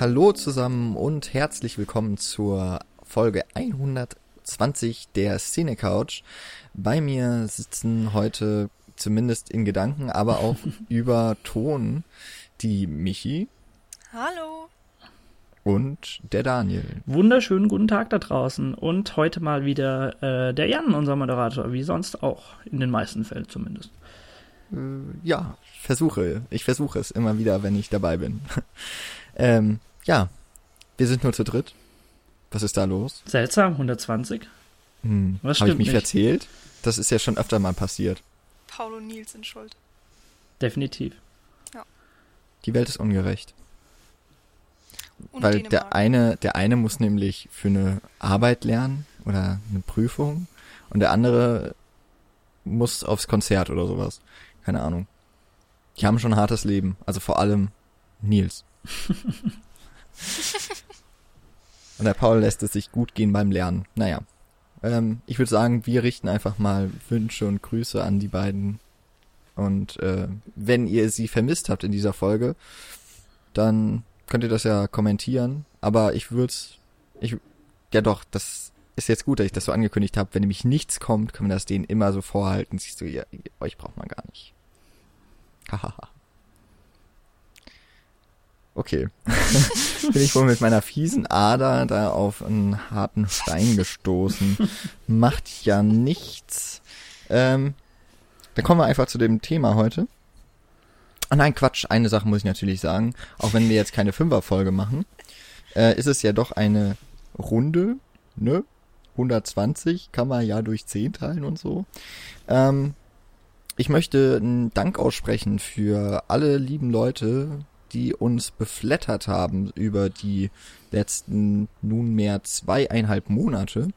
Hallo zusammen und herzlich willkommen zur Folge 120 der Szene Couch. Bei mir sitzen heute zumindest in Gedanken, aber auch über Ton die Michi. Hallo. Und der Daniel. Wunderschönen guten Tag da draußen und heute mal wieder äh, der Jan, unser Moderator, wie sonst auch, in den meisten Fällen zumindest. Äh, ja, versuche. Ich versuche es immer wieder, wenn ich dabei bin. ähm, ja, wir sind nur zu dritt. Was ist da los? Seltsam, 120. Hm, Was Habe ich mich nicht? verzählt? Das ist ja schon öfter mal passiert. Paul und Nils sind schuld. Definitiv. Ja. Die Welt ist ungerecht. Und Weil Dänemark. der eine, der eine muss nämlich für eine Arbeit lernen oder eine Prüfung und der andere muss aufs Konzert oder sowas. Keine Ahnung. Die haben schon ein hartes Leben. Also vor allem Nils. und der Paul lässt es sich gut gehen beim Lernen. Naja. Ähm, ich würde sagen, wir richten einfach mal Wünsche und Grüße an die beiden. Und äh, wenn ihr sie vermisst habt in dieser Folge, dann könnt ihr das ja kommentieren. Aber ich würde ich, ja doch, das ist jetzt gut, dass ich das so angekündigt habe. Wenn nämlich nichts kommt, können wir das denen immer so vorhalten. Siehst du, ja, euch braucht man gar nicht. Hahaha. Okay. Bin ich wohl mit meiner fiesen Ader da auf einen harten Stein gestoßen. Macht ja nichts. Ähm, dann kommen wir einfach zu dem Thema heute. Ah nein, Quatsch, eine Sache muss ich natürlich sagen. Auch wenn wir jetzt keine Fünferfolge machen, äh, ist es ja doch eine Runde, ne? 120 kann man ja durch 10 teilen und so. Ähm, ich möchte einen Dank aussprechen für alle lieben Leute, die uns beflattert haben über die letzten nunmehr zweieinhalb Monate.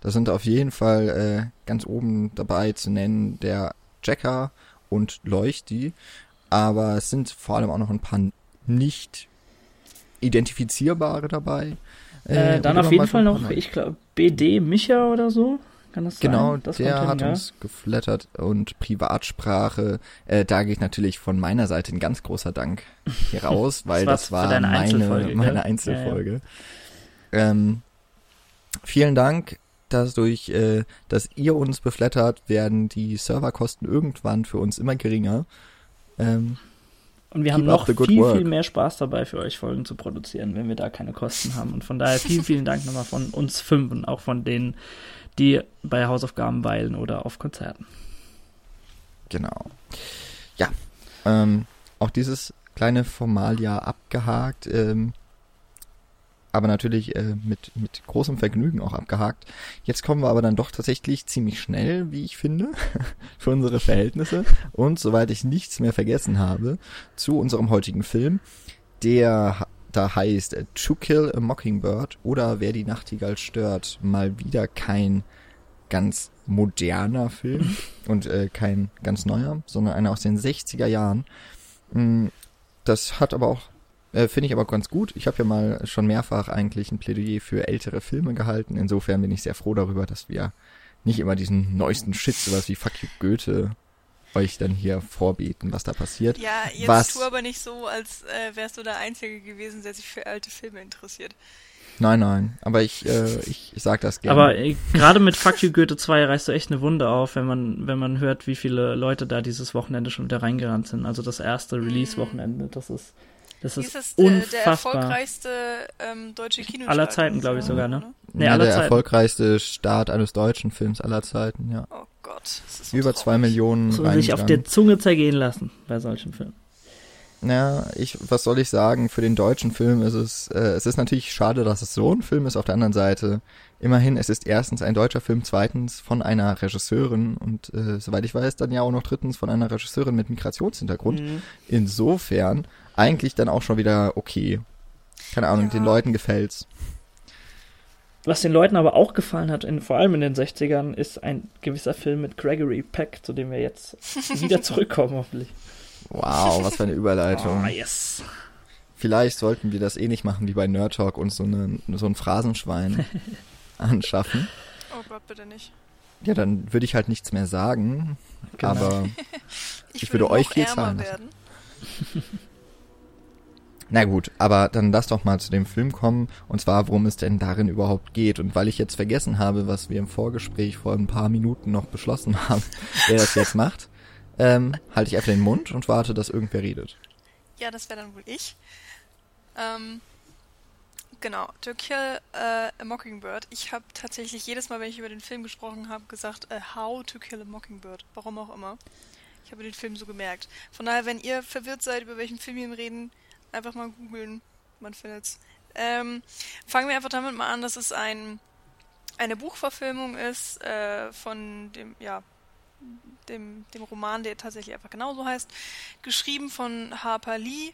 Da sind auf jeden Fall äh, ganz oben dabei zu nennen der Jacker und Leuchti aber es sind vor allem auch noch ein paar nicht identifizierbare dabei. Äh, äh dann auf jeden Fall noch, ich glaube, BD Micha oder so. Kann das genau, sein? Das der hat ja. uns geflattert und Privatsprache. Äh, da geht natürlich von meiner Seite ein ganz großer Dank hier raus, weil das, war meine Einzelfolge. Meine Einzelfolge. Ja, ja. Ähm, vielen Dank. Dadurch, äh, dass ihr uns beflattert, werden die Serverkosten irgendwann für uns immer geringer. Ähm, und wir haben noch viel, work. viel mehr Spaß dabei, für euch Folgen zu produzieren, wenn wir da keine Kosten haben. Und von daher vielen, vielen Dank nochmal von uns fünf und auch von denen, die bei Hausaufgaben weilen oder auf Konzerten. Genau. Ja, ähm, auch dieses kleine Formalia abgehakt. Ähm, aber natürlich äh, mit, mit großem Vergnügen auch abgehakt. Jetzt kommen wir aber dann doch tatsächlich ziemlich schnell, wie ich finde, für unsere Verhältnisse und soweit ich nichts mehr vergessen habe, zu unserem heutigen Film, der da heißt To Kill a Mockingbird oder Wer die Nachtigall stört, mal wieder kein ganz moderner Film und äh, kein ganz neuer, sondern einer aus den 60er Jahren. Mm, das hat aber auch äh, Finde ich aber ganz gut. Ich habe ja mal schon mehrfach eigentlich ein Plädoyer für ältere Filme gehalten. Insofern bin ich sehr froh darüber, dass wir nicht immer diesen neuesten Shit, sowas wie Fuck you Goethe, euch dann hier vorbeten, was da passiert. Ja, jetzt was, tu aber nicht so, als äh, wärst du der Einzige gewesen, der sich für alte Filme interessiert. Nein, nein, aber ich, äh, ich, ich sag das gerne. Aber äh, gerade mit Fuck You Goethe 2 reißt du echt eine Wunde auf, wenn man, wenn man hört, wie viele Leute da dieses Wochenende schon wieder reingerannt sind. Also das erste. Release-Wochenende, das ist das ist, ist unfassbar. der erfolgreichste ähm, deutsche Kinostart aller Zeiten, glaube ich sogar, ne? Nee, ja, aller der Zeiten. erfolgreichste Start eines deutschen Films aller Zeiten, ja. Oh Gott, das ist so Über traurig. zwei Millionen. So sich auf der Zunge zergehen lassen bei solchen Filmen. Ja, ich, was soll ich sagen? Für den deutschen Film ist es, äh, es ist natürlich schade, dass es so ein Film ist. Auf der anderen Seite, immerhin, es ist erstens ein deutscher Film, zweitens von einer Regisseurin und äh, soweit ich weiß, dann ja auch noch drittens von einer Regisseurin mit Migrationshintergrund. Mhm. Insofern eigentlich dann auch schon wieder okay. Keine Ahnung, ja. den Leuten gefällt's. Was den Leuten aber auch gefallen hat, in, vor allem in den 60ern, ist ein gewisser Film mit Gregory Peck, zu dem wir jetzt wieder zurückkommen, hoffentlich. Wow, was für eine Überleitung. Oh, yes. Vielleicht sollten wir das eh nicht machen wie bei Nerd Talk und so, eine, so ein Phrasenschwein anschaffen. Oh Gott, bitte nicht. Ja, dann würde ich halt nichts mehr sagen, genau. aber ich, ich würde euch viel zahlen. Na gut, aber dann lass doch mal zu dem Film kommen, und zwar, worum es denn darin überhaupt geht. Und weil ich jetzt vergessen habe, was wir im Vorgespräch vor ein paar Minuten noch beschlossen haben, wer das jetzt macht, ähm, halte ich einfach den Mund und warte, dass irgendwer redet. Ja, das wäre dann wohl ich. Ähm, genau, To Kill uh, a Mockingbird. Ich habe tatsächlich jedes Mal, wenn ich über den Film gesprochen habe, gesagt, uh, How to Kill a Mockingbird. Warum auch immer. Ich habe den Film so gemerkt. Von daher, wenn ihr verwirrt seid, über welchen Film wir reden, einfach mal googeln. Man findet's. Ähm, fangen wir einfach damit mal an, dass es ein, eine Buchverfilmung ist äh, von dem, ja, dem, dem Roman, der tatsächlich einfach genauso heißt. Geschrieben von Harper Lee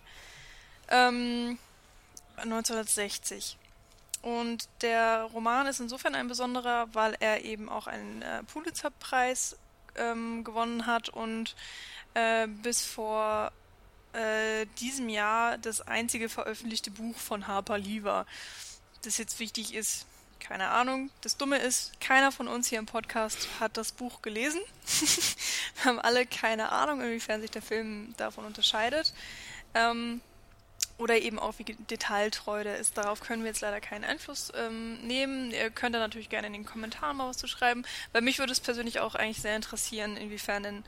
ähm, 1960. Und der Roman ist insofern ein besonderer, weil er eben auch einen äh, Pulitzer-Preis ähm, gewonnen hat und äh, bis vor äh, diesem Jahr das einzige veröffentlichte Buch von Harper Lee war. Das jetzt wichtig ist, keine Ahnung. Das Dumme ist, keiner von uns hier im Podcast hat das Buch gelesen. Wir haben alle keine Ahnung, inwiefern sich der Film davon unterscheidet. Ähm, oder eben auch wie detailtreu der ist. Darauf können wir jetzt leider keinen Einfluss ähm, nehmen. Ihr könnt da natürlich gerne in den Kommentaren mal was zu schreiben. Bei mich würde es persönlich auch eigentlich sehr interessieren, inwiefern denn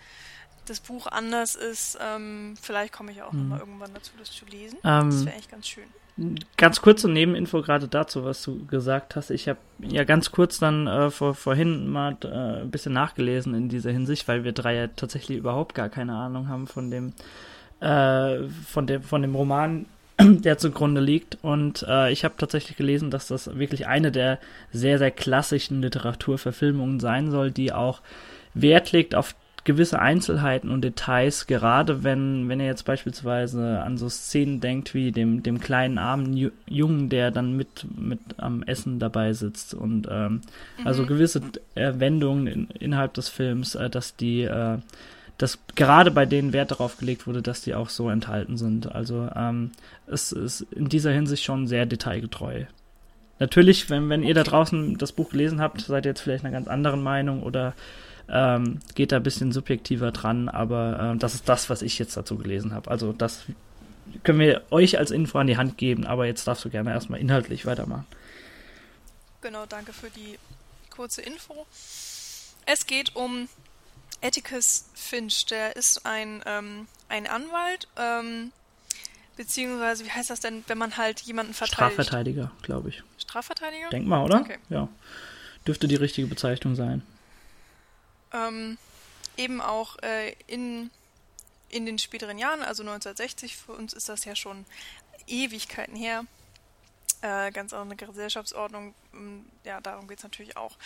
das Buch anders ist. Ähm, vielleicht komme ich auch hm. nochmal irgendwann dazu, das zu lesen. Ähm, das wäre echt ganz schön. Ganz kurze Nebeninfo gerade dazu, was du gesagt hast. Ich habe ja ganz kurz dann äh, vor, vorhin mal äh, ein bisschen nachgelesen in dieser Hinsicht, weil wir drei ja tatsächlich überhaupt gar keine Ahnung haben von dem, äh, von dem, von dem Roman, der zugrunde liegt. Und äh, ich habe tatsächlich gelesen, dass das wirklich eine der sehr, sehr klassischen Literaturverfilmungen sein soll, die auch Wert legt auf gewisse Einzelheiten und Details, gerade wenn, wenn er jetzt beispielsweise an so Szenen denkt wie dem, dem kleinen armen Jungen, der dann mit, mit am Essen dabei sitzt und ähm, mhm. also gewisse äh, Wendungen in, innerhalb des Films, äh, dass die äh, dass gerade bei denen Wert darauf gelegt wurde, dass die auch so enthalten sind. Also ähm, es ist in dieser Hinsicht schon sehr detailgetreu. Natürlich, wenn, wenn ihr da draußen das Buch gelesen habt, seid ihr jetzt vielleicht einer ganz anderen Meinung oder ähm, geht da ein bisschen subjektiver dran, aber äh, das ist das, was ich jetzt dazu gelesen habe. Also das können wir euch als Info an die Hand geben, aber jetzt darfst du gerne erstmal inhaltlich weitermachen. Genau, danke für die kurze Info. Es geht um Atticus Finch, der ist ein, ähm, ein Anwalt, ähm, beziehungsweise, wie heißt das denn, wenn man halt jemanden verteidigt? Strafverteidiger, glaube ich. Strafverteidiger? Denk mal, oder? Okay. Ja. Dürfte die richtige Bezeichnung sein ähm, eben auch äh, in, in den späteren Jahren, also 1960, für uns ist das ja schon Ewigkeiten her, äh, ganz andere Gesellschaftsordnung, ähm, ja, darum geht es natürlich auch.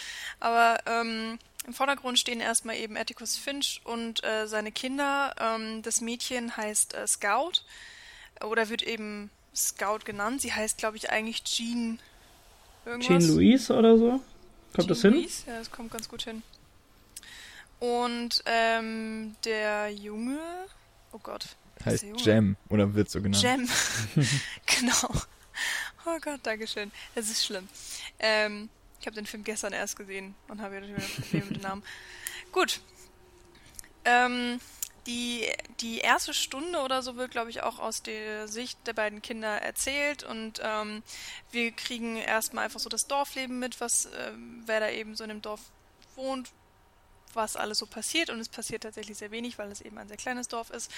Aber ähm, im Vordergrund stehen erstmal eben Atticus Finch und äh, seine Kinder. Ähm, das Mädchen heißt äh, Scout oder wird eben Scout genannt. Sie heißt, glaube ich, eigentlich Jean irgendwas. Jean Louise oder so? Kommt Jean das hin? Louise? Ja, das kommt ganz gut hin. Und ähm, der Junge, oh Gott. Heißt Jam oder wird so genannt? Jam, genau. Oh Gott, Dankeschön. Das ist schlimm. Ähm, ich habe den Film gestern erst gesehen und habe wieder Probleme mit dem Namen. Gut. Ähm, die, die erste Stunde oder so wird, glaube ich, auch aus der Sicht der beiden Kinder erzählt und ähm, wir kriegen erstmal einfach so das Dorfleben mit, was äh, wer da eben so in dem Dorf wohnt, was alles so passiert und es passiert tatsächlich sehr wenig, weil es eben ein sehr kleines Dorf ist.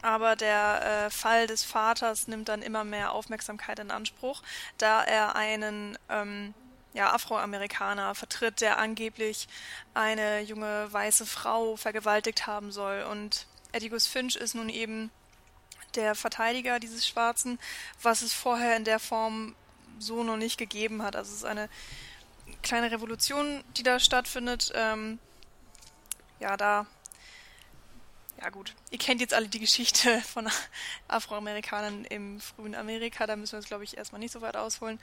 Aber der äh, Fall des Vaters nimmt dann immer mehr Aufmerksamkeit in Anspruch, da er einen ähm, ja, Afroamerikaner vertritt, der angeblich eine junge weiße Frau vergewaltigt haben soll. Und Atticus Finch ist nun eben der Verteidiger dieses Schwarzen, was es vorher in der Form so noch nicht gegeben hat. Also es ist eine kleine Revolution, die da stattfindet. Ähm, ja, da. Ja, gut. Ihr kennt jetzt alle die Geschichte von Afroamerikanern im frühen Amerika. Da müssen wir uns, glaube ich, erstmal nicht so weit ausholen.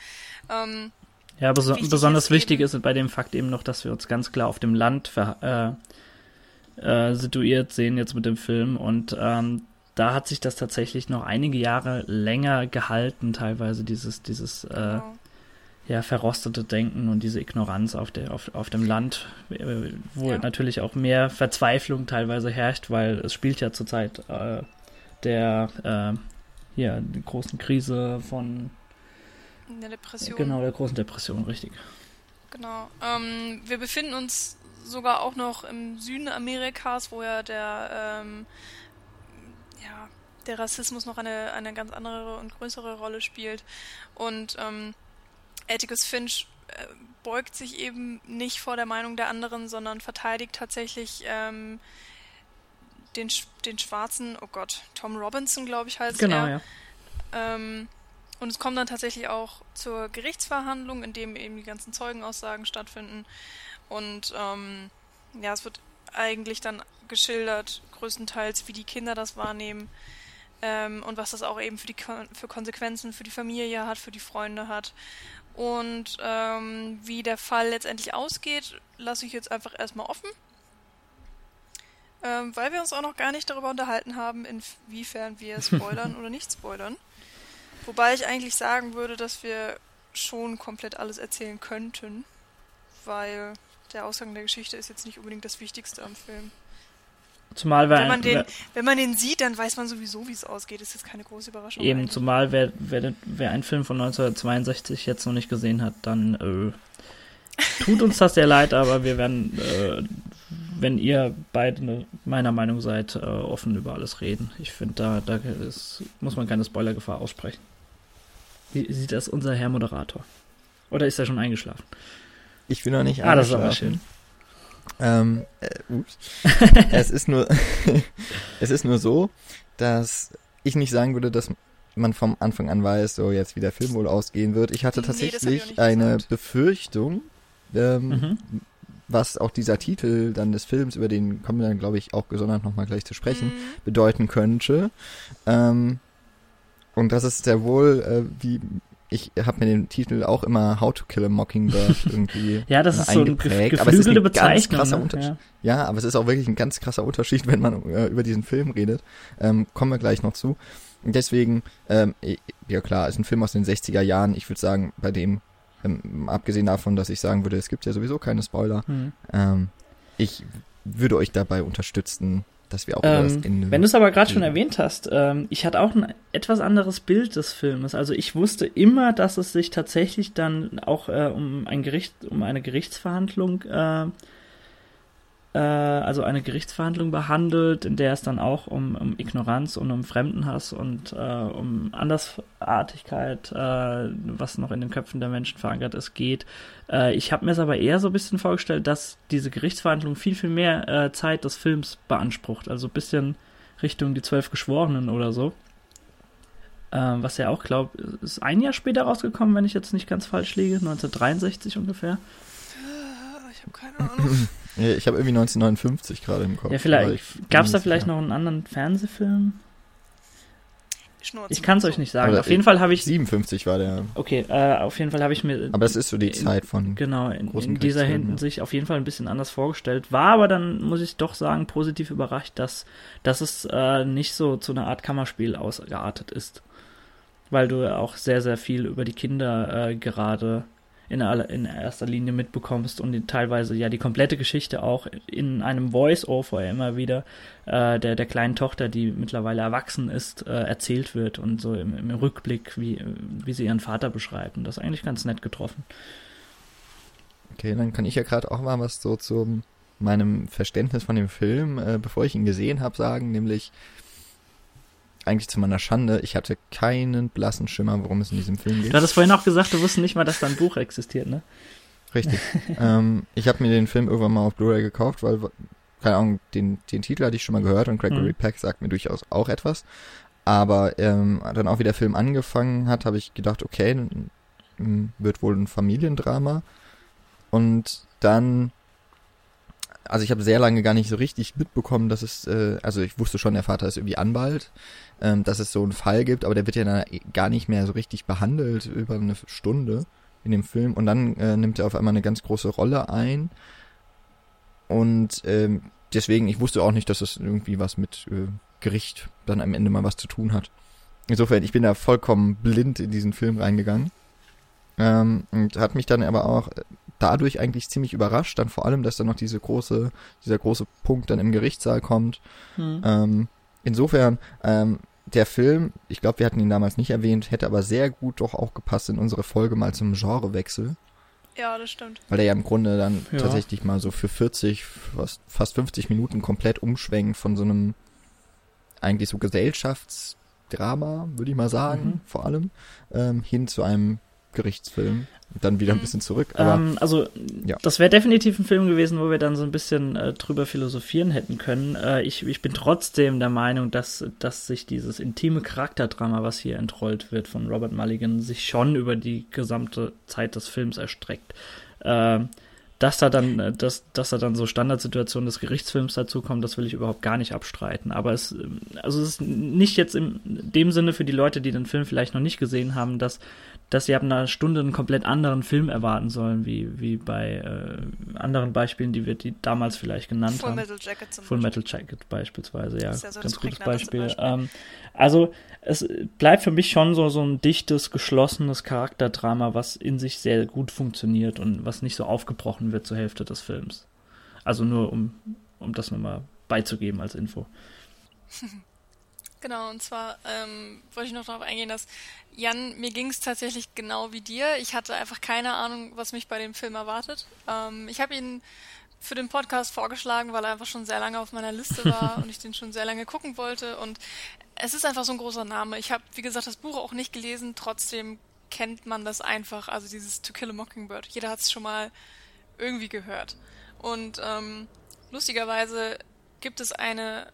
Ähm, ja, bes wichtig besonders ist wichtig ist bei dem Fakt eben noch, dass wir uns ganz klar auf dem Land äh, äh, situiert sehen jetzt mit dem Film und ähm, da hat sich das tatsächlich noch einige Jahre länger gehalten, teilweise dieses, dieses äh, genau ja, verrostete Denken und diese Ignoranz auf, der, auf, auf dem Land, äh, wo ja. natürlich auch mehr Verzweiflung teilweise herrscht, weil es spielt ja zurzeit äh, der, äh, hier der großen Krise von der Depression. Genau, der großen Depression, richtig. Genau. Ähm, wir befinden uns sogar auch noch im Süden Amerikas, wo ja der ähm, ja, der Rassismus noch eine, eine ganz andere und größere Rolle spielt. Und ähm, Atticus Finch äh, beugt sich eben nicht vor der Meinung der anderen, sondern verteidigt tatsächlich ähm, den, den schwarzen, oh Gott, Tom Robinson, glaube ich, heißt genau, er. Ja. Ähm, und es kommt dann tatsächlich auch zur Gerichtsverhandlung, in dem eben die ganzen Zeugenaussagen stattfinden. Und ähm, ja, es wird eigentlich dann geschildert, größtenteils, wie die Kinder das wahrnehmen ähm, und was das auch eben für die für Konsequenzen für die Familie hat, für die Freunde hat. Und ähm, wie der Fall letztendlich ausgeht, lasse ich jetzt einfach erstmal offen. Ähm, weil wir uns auch noch gar nicht darüber unterhalten haben, inwiefern wir spoilern oder nicht spoilern. Wobei ich eigentlich sagen würde, dass wir schon komplett alles erzählen könnten, weil der Ausgang der Geschichte ist jetzt nicht unbedingt das Wichtigste am Film. Zumal wenn man, den, wenn man den sieht, dann weiß man sowieso, wie es ausgeht. Das ist jetzt keine große Überraschung. Eben, eigentlich. zumal wer, wer, wer einen Film von 1962 jetzt noch nicht gesehen hat, dann äh, tut uns das sehr leid, aber wir werden, äh, wenn ihr beide meiner Meinung seid, äh, offen über alles reden. Ich finde, da, da ist, muss man keine Spoilergefahr aussprechen. Wie sieht das unser Herr Moderator? Oder ist er schon eingeschlafen? Ich bin noch nicht Ah, das ist aber schön. Ähm, äh, ups. es ist nur, es ist nur so, dass ich nicht sagen würde, dass man vom Anfang an weiß, so jetzt wie der Film wohl ausgehen wird. Ich hatte tatsächlich nee, eine gesagt. Befürchtung, ähm, mhm. was auch dieser Titel dann des Films, über den kommen wir dann, glaube ich, auch gesondert nochmal gleich zu sprechen, mhm. bedeuten könnte. Ähm, und das ist sehr wohl, äh, wie ich habe mir den Titel auch immer How to Kill a Mockingbird irgendwie Ja, das ist so ein geflügelte aber es ist ein Bezeichnung. Ganz ne? ja. ja. aber es ist auch wirklich ein ganz krasser Unterschied, wenn man äh, über diesen Film redet. Ähm, kommen wir gleich noch zu. Deswegen, ähm, ja klar, ist ein Film aus den 60er Jahren. Ich würde sagen, bei dem, ähm, abgesehen davon, dass ich sagen würde, es gibt ja sowieso keine Spoiler, mhm. ähm, ich würde euch dabei unterstützen, dass wir auch ähm, Wenn du es aber gerade schon erwähnt hast, ähm, ich hatte auch ein etwas anderes Bild des Filmes. Also ich wusste immer, dass es sich tatsächlich dann auch äh, um ein Gericht, um eine Gerichtsverhandlung äh, äh, also eine Gerichtsverhandlung behandelt, in der es dann auch um, um Ignoranz und um Fremdenhass und äh, um Andersartigkeit, äh, was noch in den Köpfen der Menschen verankert ist, geht. Äh, ich habe mir es aber eher so ein bisschen vorgestellt, dass diese Gerichtsverhandlung viel, viel mehr äh, Zeit des Films beansprucht. Also ein bisschen Richtung die Zwölf Geschworenen oder so. Ähm, was ja auch, glaube ist ein Jahr später rausgekommen, wenn ich jetzt nicht ganz falsch liege, 1963 ungefähr. Ich habe keine Ahnung. Ich habe irgendwie 1959 gerade im Kopf. Ja, vielleicht. Gab es da vielleicht noch einen anderen Fernsehfilm? Ich kann es euch nicht sagen. Aber auf jeden Fall habe ich. 57 war der. Okay, äh, auf jeden Fall habe ich mir. Aber es ist so die Zeit von. Genau, in, in dieser Hinsicht ja. auf jeden Fall ein bisschen anders vorgestellt. War aber dann, muss ich doch sagen, positiv überrascht, dass, dass es äh, nicht so zu einer Art Kammerspiel ausgeartet ist. Weil du auch sehr, sehr viel über die Kinder äh, gerade in, aller, in erster Linie mitbekommst und teilweise ja die komplette Geschichte auch in einem Voice-Over immer wieder äh, der, der kleinen Tochter, die mittlerweile erwachsen ist, äh, erzählt wird und so im, im Rückblick, wie, wie sie ihren Vater beschreibt. Und das ist eigentlich ganz nett getroffen. Okay, dann kann ich ja gerade auch mal was so zu meinem Verständnis von dem Film, äh, bevor ich ihn gesehen habe, sagen, nämlich eigentlich zu meiner Schande, ich hatte keinen blassen Schimmer, worum es in diesem Film geht. Du hattest vorhin auch gesagt, du wusstest nicht mal, dass da ein Buch existiert, ne? Richtig. ähm, ich habe mir den Film irgendwann mal auf Blu-ray gekauft, weil, keine Ahnung, den, den Titel hatte ich schon mal gehört und Gregory mhm. Peck sagt mir durchaus auch etwas. Aber ähm, dann auch wie der Film angefangen hat, habe ich gedacht, okay, wird wohl ein Familiendrama. Und dann also ich habe sehr lange gar nicht so richtig mitbekommen, dass es, äh, also ich wusste schon, der Vater ist irgendwie Anwalt, ähm, dass es so einen Fall gibt, aber der wird ja dann gar nicht mehr so richtig behandelt über eine Stunde in dem Film. Und dann äh, nimmt er auf einmal eine ganz große Rolle ein. Und ähm, deswegen, ich wusste auch nicht, dass es irgendwie was mit äh, Gericht dann am Ende mal was zu tun hat. Insofern, ich bin da vollkommen blind in diesen Film reingegangen. Ähm, und hat mich dann aber auch dadurch eigentlich ziemlich überrascht, dann vor allem, dass dann noch diese große, dieser große Punkt dann im Gerichtssaal kommt. Hm. Ähm, insofern, ähm, der Film, ich glaube, wir hatten ihn damals nicht erwähnt, hätte aber sehr gut doch auch gepasst in unsere Folge mal zum Genrewechsel. Ja, das stimmt. Weil er ja im Grunde dann ja. tatsächlich mal so für 40, fast, fast 50 Minuten komplett umschwenkt von so einem eigentlich so Gesellschaftsdrama, würde ich mal sagen, mhm. vor allem, ähm, hin zu einem Gerichtsfilm dann wieder ein mhm. bisschen zurück. Aber, ähm, also, ja. das wäre definitiv ein Film gewesen, wo wir dann so ein bisschen äh, drüber philosophieren hätten können. Äh, ich, ich bin trotzdem der Meinung, dass, dass sich dieses intime Charakterdrama, was hier entrollt wird von Robert Mulligan, sich schon über die gesamte Zeit des Films erstreckt. Äh, dass da dann, äh, dass, dass da dann so Standardsituationen des Gerichtsfilms dazukommen, das will ich überhaupt gar nicht abstreiten. Aber es, also es ist nicht jetzt in dem Sinne für die Leute, die den Film vielleicht noch nicht gesehen haben, dass dass sie ab einer Stunde einen komplett anderen Film erwarten sollen, wie, wie bei äh, anderen Beispielen, die wir die damals vielleicht genannt Full haben. Metal Jacket zum Full Metal Jacket beispielsweise, ja. ja so ganz gutes Beispiel. Beispiel. Ähm, also es bleibt für mich schon so, so ein dichtes, geschlossenes Charakterdrama, was in sich sehr gut funktioniert und was nicht so aufgebrochen wird zur Hälfte des Films. Also nur um, um das nochmal beizugeben als Info. Genau, und zwar ähm, wollte ich noch darauf eingehen, dass Jan, mir ging es tatsächlich genau wie dir. Ich hatte einfach keine Ahnung, was mich bei dem Film erwartet. Ähm, ich habe ihn für den Podcast vorgeschlagen, weil er einfach schon sehr lange auf meiner Liste war und ich den schon sehr lange gucken wollte. Und es ist einfach so ein großer Name. Ich habe, wie gesagt, das Buch auch nicht gelesen, trotzdem kennt man das einfach. Also dieses To Kill a Mockingbird. Jeder hat es schon mal irgendwie gehört. Und ähm, lustigerweise gibt es eine,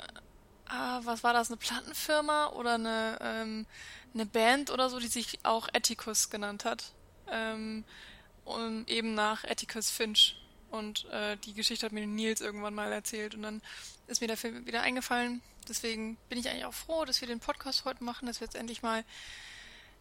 ah, was war das, eine Plattenfirma oder eine ähm, eine Band oder so, die sich auch Atticus genannt hat. Ähm, und eben nach Atticus Finch. Und äh, die Geschichte hat mir Nils irgendwann mal erzählt und dann ist mir der Film wieder eingefallen. Deswegen bin ich eigentlich auch froh, dass wir den Podcast heute machen, dass wir jetzt endlich mal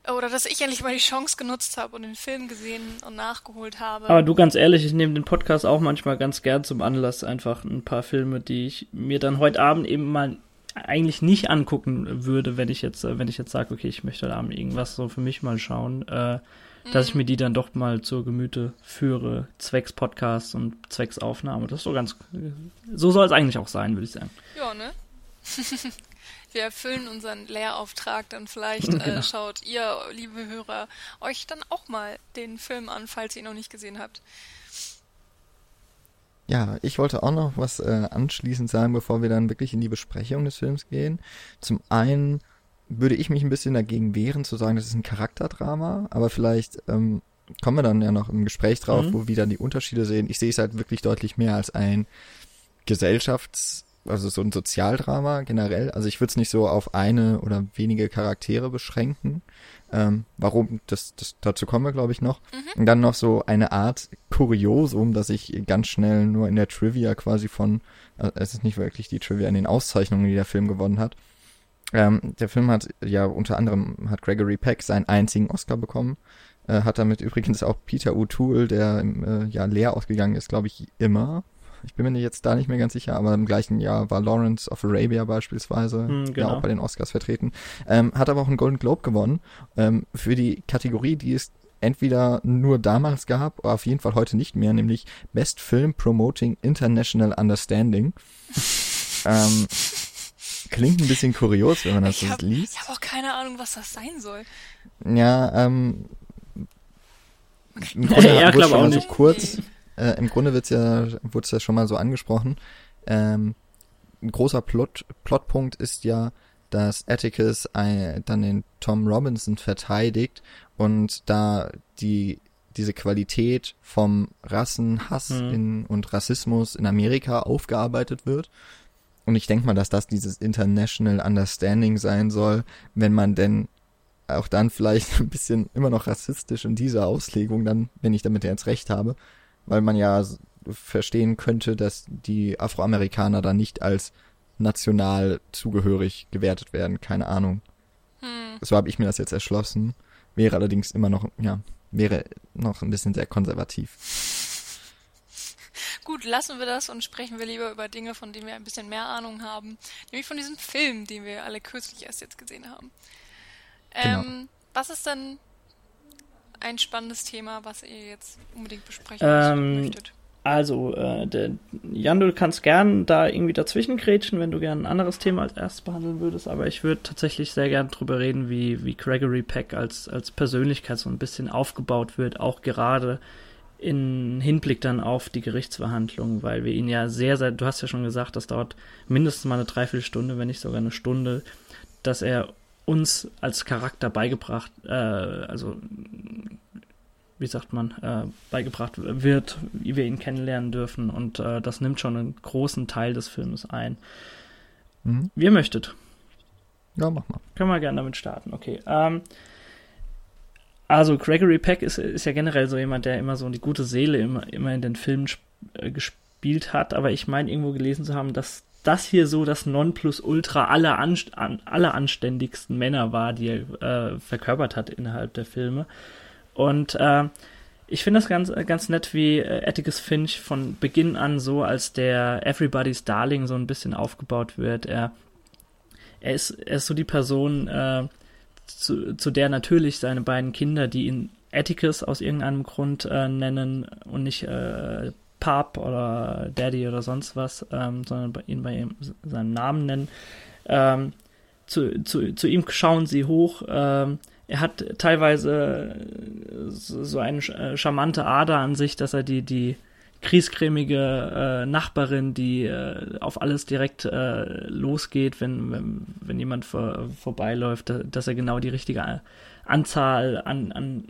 oder dass ich endlich mal die Chance genutzt habe und den Film gesehen und nachgeholt habe. Aber du ganz ehrlich, ich nehme den Podcast auch manchmal ganz gern zum Anlass, einfach ein paar Filme, die ich mir dann heute Abend eben mal eigentlich nicht angucken würde, wenn ich jetzt, wenn ich jetzt sage, okay, ich möchte da irgendwas so für mich mal schauen, äh, mhm. dass ich mir die dann doch mal zur Gemüte führe, zwecks Podcast und zwecks Aufnahme. Das ist so ganz, so soll es eigentlich auch sein, würde ich sagen. Ja, ne? Wir erfüllen unseren Lehrauftrag, dann vielleicht äh, genau. schaut ihr, liebe Hörer, euch dann auch mal den Film an, falls ihr ihn noch nicht gesehen habt. Ja, ich wollte auch noch was äh, anschließend sagen, bevor wir dann wirklich in die Besprechung des Films gehen. Zum einen würde ich mich ein bisschen dagegen wehren, zu sagen, das ist ein Charakterdrama, aber vielleicht ähm, kommen wir dann ja noch im Gespräch drauf, mhm. wo wir dann die Unterschiede sehen. Ich sehe es halt wirklich deutlich mehr als ein Gesellschafts- also so ein Sozialdrama generell. Also ich würde es nicht so auf eine oder wenige Charaktere beschränken. Ähm, warum, das, das, dazu kommen wir, glaube ich, noch. Mhm. Und dann noch so eine Art Kuriosum, dass ich ganz schnell nur in der Trivia quasi von, äh, es ist nicht wirklich die Trivia in den Auszeichnungen, die der Film gewonnen hat. Ähm, der Film hat ja unter anderem, hat Gregory Peck seinen einzigen Oscar bekommen. Äh, hat damit übrigens auch Peter O'Toole, der äh, Jahr leer ausgegangen ist, glaube ich, immer ich bin mir jetzt da nicht mehr ganz sicher, aber im gleichen Jahr war Lawrence of Arabia beispielsweise hm, genau. ja auch bei den Oscars vertreten. Ähm, hat aber auch einen Golden Globe gewonnen ähm, für die Kategorie, die es entweder nur damals gab, oder auf jeden Fall heute nicht mehr, nämlich Best Film Promoting International Understanding. ähm, klingt ein bisschen kurios, wenn man das hab, liest. Ich habe auch keine Ahnung, was das sein soll. Ja, ähm, im Grunde ja, glaube auch nicht. So kurz, äh, Im Grunde wird's ja, wurde es ja schon mal so angesprochen. Ähm, ein großer Plot, Plotpunkt ist ja, dass Atticus ein, dann den Tom Robinson verteidigt und da die diese Qualität vom Rassenhass mhm. in, und Rassismus in Amerika aufgearbeitet wird. Und ich denke mal, dass das dieses International Understanding sein soll, wenn man denn auch dann vielleicht ein bisschen immer noch rassistisch in dieser Auslegung dann, wenn ich damit jetzt recht habe, weil man ja verstehen könnte, dass die Afroamerikaner da nicht als national zugehörig gewertet werden. Keine Ahnung. Hm. So habe ich mir das jetzt erschlossen. Wäre allerdings immer noch, ja, wäre noch ein bisschen sehr konservativ. Gut, lassen wir das und sprechen wir lieber über Dinge, von denen wir ein bisschen mehr Ahnung haben. Nämlich von diesem Film, den wir alle kürzlich erst jetzt gesehen haben. Genau. Ähm. Was ist denn ein spannendes Thema, was ihr jetzt unbedingt besprechen ähm, möchtet? Also, äh, der, Jan, du kannst gern da irgendwie dazwischen grätschen, wenn du gern ein anderes Thema als erstes behandeln würdest, aber ich würde tatsächlich sehr gern drüber reden, wie, wie Gregory Peck als, als Persönlichkeit so ein bisschen aufgebaut wird, auch gerade in Hinblick dann auf die Gerichtsverhandlung, weil wir ihn ja sehr, sehr, du hast ja schon gesagt, das dauert mindestens mal eine Dreiviertelstunde, wenn nicht sogar eine Stunde, dass er uns als Charakter beigebracht, äh, also wie sagt man, äh, beigebracht wird, wie wir ihn kennenlernen dürfen. Und äh, das nimmt schon einen großen Teil des Films ein. Mhm. Wie ihr möchtet. Ja, mach mal. Können wir gerne damit starten, okay. Ähm, also Gregory Peck ist, ist ja generell so jemand, der immer so die gute Seele immer, immer in den Filmen äh, gespielt hat, aber ich meine irgendwo gelesen zu haben, dass das hier so das Nonplusultra aller, anst aller anständigsten Männer war, die er äh, verkörpert hat innerhalb der Filme. Und äh, ich finde das ganz, ganz nett, wie äh, Atticus Finch von Beginn an so als der Everybody's Darling so ein bisschen aufgebaut wird. Er, er, ist, er ist so die Person, äh, zu, zu der natürlich seine beiden Kinder, die ihn Atticus aus irgendeinem Grund äh, nennen und nicht äh, Pap oder Daddy oder sonst was, ähm, sondern bei, ihn bei ihm, seinem Namen nennen. Ähm, zu, zu, zu ihm schauen sie hoch. Ähm, er hat teilweise äh, so eine äh, charmante Ader an sich, dass er die, die kriescremige äh, Nachbarin, die äh, auf alles direkt äh, losgeht, wenn, wenn, wenn jemand vor, vorbeiläuft, dass er genau die richtige Anzahl an, an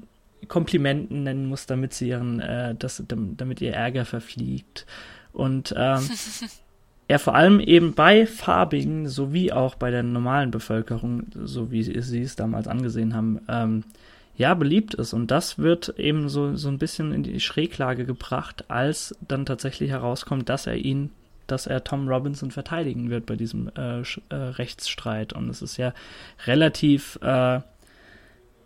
Komplimenten nennen muss, damit sie ihren, äh, das, damit ihr Ärger verfliegt. Und ähm, er vor allem eben bei Farbigen sowie auch bei der normalen Bevölkerung, so wie sie es damals angesehen haben, ähm, ja, beliebt ist. Und das wird eben so, so ein bisschen in die Schräglage gebracht, als dann tatsächlich herauskommt, dass er ihn, dass er Tom Robinson verteidigen wird bei diesem äh, äh, Rechtsstreit. Und es ist ja relativ, äh,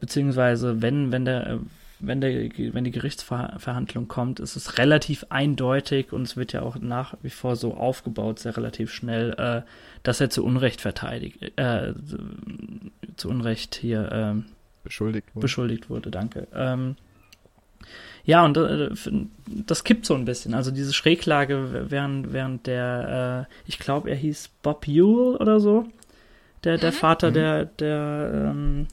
beziehungsweise wenn, wenn der wenn, der, wenn die Gerichtsverhandlung kommt, ist es relativ eindeutig und es wird ja auch nach wie vor so aufgebaut, sehr relativ schnell, äh, dass er zu Unrecht verteidigt, äh, zu Unrecht hier äh, beschuldigt wurde. Beschuldigt wurde, danke. Ähm, ja, und äh, das kippt so ein bisschen. Also diese Schräglage während, während der, äh, ich glaube, er hieß Bob Ewell oder so, der, der mhm. Vater mhm. der, der ähm,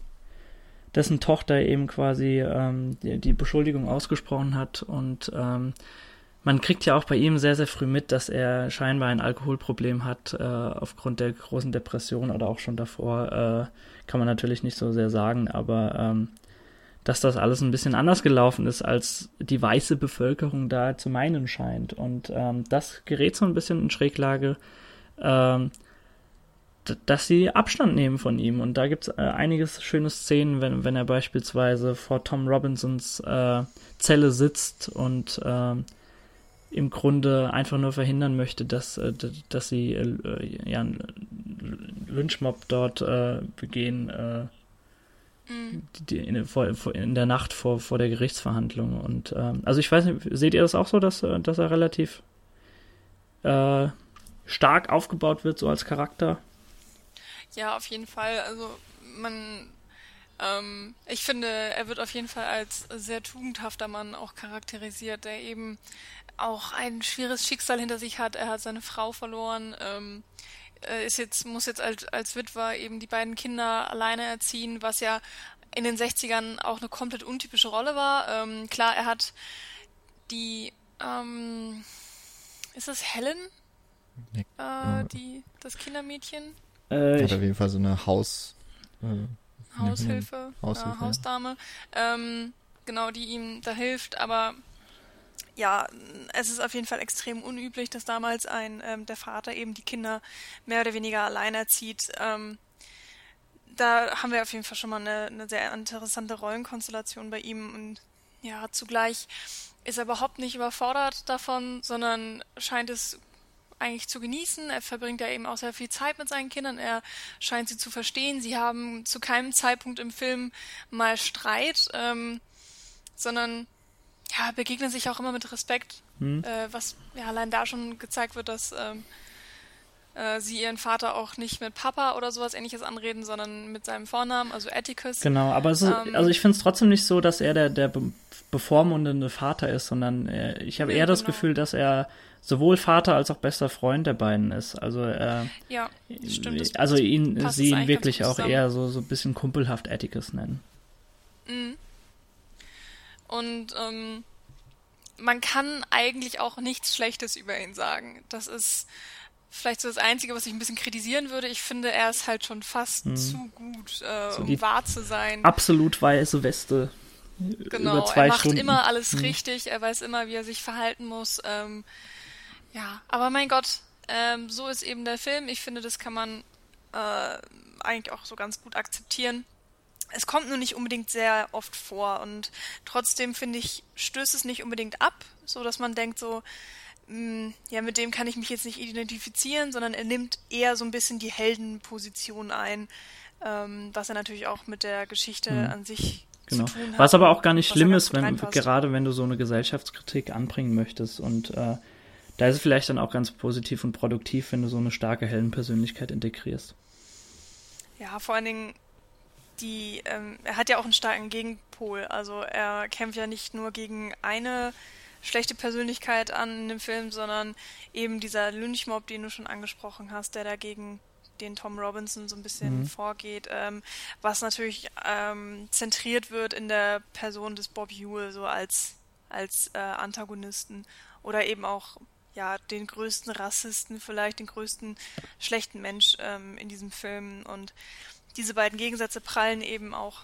dessen Tochter eben quasi ähm, die, die, Beschuldigung ausgesprochen hat. Und ähm, man kriegt ja auch bei ihm sehr, sehr früh mit, dass er scheinbar ein Alkoholproblem hat, äh, aufgrund der großen Depression oder auch schon davor, äh, kann man natürlich nicht so sehr sagen, aber ähm, dass das alles ein bisschen anders gelaufen ist, als die weiße Bevölkerung da zu meinen scheint. Und ähm, das gerät so ein bisschen in Schräglage. Ähm, dass sie Abstand nehmen von ihm. Und da gibt es äh, einiges schöne Szenen, wenn, wenn er beispielsweise vor Tom Robinsons äh, Zelle sitzt und äh, im Grunde einfach nur verhindern möchte, dass, äh, dass sie äh, ja, einen Lynchmob dort äh, begehen. Mhm. Die, in, vor, in, der Nacht vor, vor der Gerichtsverhandlung. Und ähm, also ich weiß nicht, seht ihr das auch so, dass, dass er relativ stark aufgebaut wird, so als Charakter? Ja, auf jeden Fall. Also man, ähm, ich finde, er wird auf jeden Fall als sehr tugendhafter Mann auch charakterisiert, der eben auch ein schweres Schicksal hinter sich hat. Er hat seine Frau verloren, ähm, ist jetzt, muss jetzt als, als Witwer eben die beiden Kinder alleine erziehen, was ja in den 60ern auch eine komplett untypische Rolle war. Ähm, klar, er hat die, ähm, ist das Helen? Äh, die, das Kindermädchen? Äh, Hat auf jeden Fall so eine Haus... Äh, Haushilfe, Haushilfe äh, Hausdame, ähm, genau, die ihm da hilft, aber ja, es ist auf jeden Fall extrem unüblich, dass damals ein ähm, der Vater eben die Kinder mehr oder weniger allein erzieht. Ähm, da haben wir auf jeden Fall schon mal eine, eine sehr interessante Rollenkonstellation bei ihm und ja, zugleich ist er überhaupt nicht überfordert davon, sondern scheint es eigentlich zu genießen. Er verbringt ja eben auch sehr viel Zeit mit seinen Kindern. Er scheint sie zu verstehen. Sie haben zu keinem Zeitpunkt im Film mal Streit, ähm, sondern ja, begegnen sich auch immer mit Respekt, hm. äh, was ja allein da schon gezeigt wird, dass ähm, äh, sie ihren Vater auch nicht mit Papa oder sowas ähnliches anreden, sondern mit seinem Vornamen, also Atticus. Genau, aber ist, ähm, also ich finde es trotzdem nicht so, dass er der, der bevormundende Vater ist, sondern äh, ich habe ja, eher das genau. Gefühl, dass er sowohl Vater als auch bester Freund der beiden ist. Also er, ja, stimmt. also ihn, sie ihn wirklich auch eher so so ein bisschen kumpelhaft Atticus nennen. Mhm. Und ähm, man kann eigentlich auch nichts Schlechtes über ihn sagen. Das ist vielleicht so das Einzige, was ich ein bisschen kritisieren würde. Ich finde, er ist halt schon fast hm. zu gut, äh, so um wahr zu sein. Absolut weiße Weste. Genau, er macht Stunden. immer alles hm. richtig, er weiß immer, wie er sich verhalten muss. Ähm, ja, aber mein Gott, ähm, so ist eben der Film. Ich finde, das kann man äh, eigentlich auch so ganz gut akzeptieren. Es kommt nur nicht unbedingt sehr oft vor und trotzdem finde ich, stößt es nicht unbedingt ab, so dass man denkt so, mh, hm, ja, mit dem kann ich mich jetzt nicht identifizieren, sondern er nimmt eher so ein bisschen die Heldenposition ein, ähm, was er natürlich auch mit der Geschichte mhm. an sich genau. zu tun hat. Was aber auch gar nicht schlimm ist, wenn, gerade wenn du so eine Gesellschaftskritik anbringen möchtest und äh, da ist es vielleicht dann auch ganz positiv und produktiv, wenn du so eine starke Heldenpersönlichkeit integrierst. Ja, vor allen Dingen die, ähm, er hat ja auch einen starken Gegenpol. Also er kämpft ja nicht nur gegen eine schlechte Persönlichkeit an in dem Film, sondern eben dieser Lynchmob, den du schon angesprochen hast, der dagegen den Tom Robinson so ein bisschen mhm. vorgeht, ähm, was natürlich ähm, zentriert wird in der Person des Bob Ewell so als als äh, Antagonisten oder eben auch ja den größten Rassisten, vielleicht den größten schlechten Mensch ähm, in diesem Film. Und diese beiden Gegensätze prallen eben auch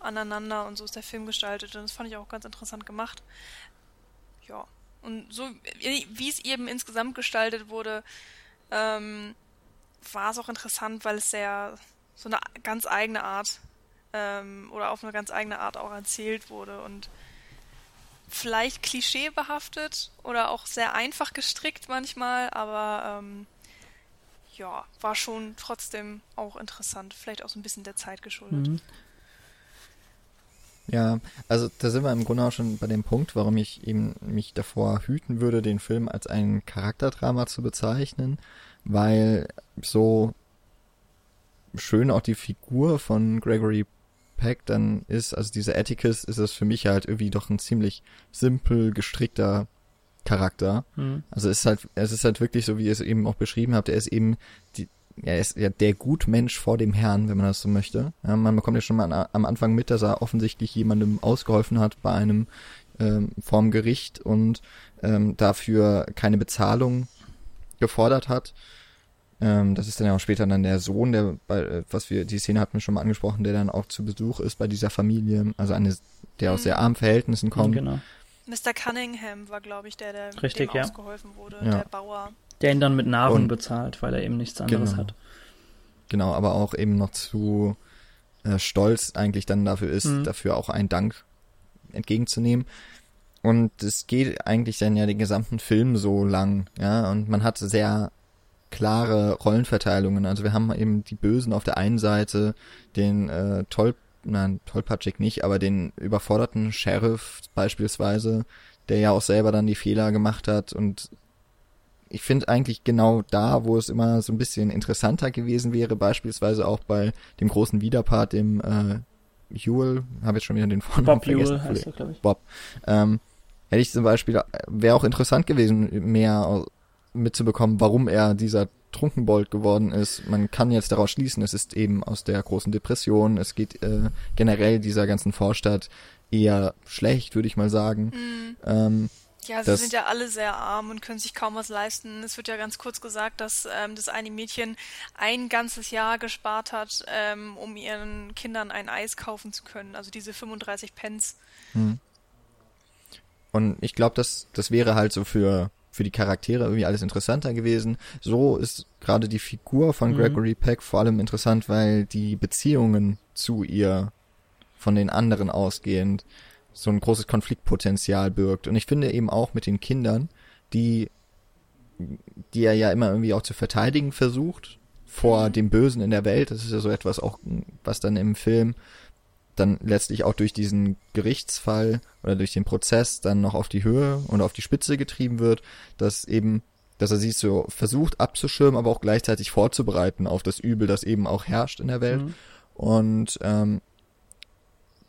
aneinander und so ist der Film gestaltet. Und das fand ich auch ganz interessant gemacht. Ja. Und so, wie es eben insgesamt gestaltet wurde, ähm, war es auch interessant, weil es sehr so eine ganz eigene Art ähm, oder auf eine ganz eigene Art auch erzählt wurde. Und vielleicht klischeebehaftet oder auch sehr einfach gestrickt manchmal, aber ähm, ja, war schon trotzdem auch interessant, vielleicht auch so ein bisschen der Zeit geschuldet. Mhm. Ja, also da sind wir im Grunde auch schon bei dem Punkt, warum ich eben mich davor hüten würde, den Film als ein Charakterdrama zu bezeichnen, weil so schön auch die Figur von Gregory Peck dann ist, also dieser Atticus, ist es für mich halt irgendwie doch ein ziemlich simpel gestrickter Charakter. Mhm. Also es ist halt, es ist halt wirklich so, wie ihr es eben auch beschrieben habt, er ist eben die, er ist ja der Gutmensch vor dem Herrn, wenn man das so möchte. Ja, man bekommt ja schon mal am Anfang mit, dass er offensichtlich jemandem ausgeholfen hat bei einem ähm, vorm Gericht und ähm, dafür keine Bezahlung gefordert hat. Ähm, das ist dann ja auch später dann der Sohn, der, bei, äh, was wir, die Szene hatten wir schon mal angesprochen, der dann auch zu Besuch ist bei dieser Familie, also eine, der aus sehr armen Verhältnissen kommt. Genau. Mr. Cunningham war, glaube ich, der, der Richtig, dem ja. ausgeholfen wurde, ja. der Bauer. Der ihn dann mit Nahrung und, bezahlt, weil er eben nichts anderes genau. hat. Genau, aber auch eben noch zu äh, stolz eigentlich dann dafür ist, mhm. dafür auch einen Dank entgegenzunehmen. Und es geht eigentlich dann ja den gesamten Film so lang, ja, und man hat sehr klare Rollenverteilungen. Also wir haben eben die Bösen auf der einen Seite, den äh, toll, nein, tollpatschig nicht, aber den überforderten Sheriff beispielsweise, der ja auch selber dann die Fehler gemacht hat und ich finde eigentlich genau da, wo es immer so ein bisschen interessanter gewesen wäre, beispielsweise auch bei dem großen Widerpart, dem äh, Ewell, habe jetzt schon wieder den Vornamen Bob vergessen. Ewell heißt er, glaube ich. Bob. Ähm, hätte ich zum Beispiel, wäre auch interessant gewesen, mehr mitzubekommen, warum er dieser Trunkenbold geworden ist. Man kann jetzt daraus schließen, es ist eben aus der großen Depression, es geht äh, generell dieser ganzen Vorstadt eher schlecht, würde ich mal sagen. Mhm. Ähm, ja, sie sind ja alle sehr arm und können sich kaum was leisten. Es wird ja ganz kurz gesagt, dass ähm, das eine Mädchen ein ganzes Jahr gespart hat, ähm, um ihren Kindern ein Eis kaufen zu können. Also diese 35 Pence. Hm. Und ich glaube, das, das wäre halt so für, für die Charaktere irgendwie alles interessanter gewesen. So ist gerade die Figur von mhm. Gregory Peck vor allem interessant, weil die Beziehungen zu ihr von den anderen ausgehend so ein großes Konfliktpotenzial birgt. Und ich finde eben auch mit den Kindern, die, die er ja immer irgendwie auch zu verteidigen versucht vor mhm. dem Bösen in der Welt. Das ist ja so etwas auch, was dann im Film dann letztlich auch durch diesen Gerichtsfall oder durch den Prozess dann noch auf die Höhe und auf die Spitze getrieben wird, dass eben dass er sich so versucht abzuschirmen, aber auch gleichzeitig vorzubereiten auf das Übel, das eben auch herrscht in der Welt. Mhm. Und ähm,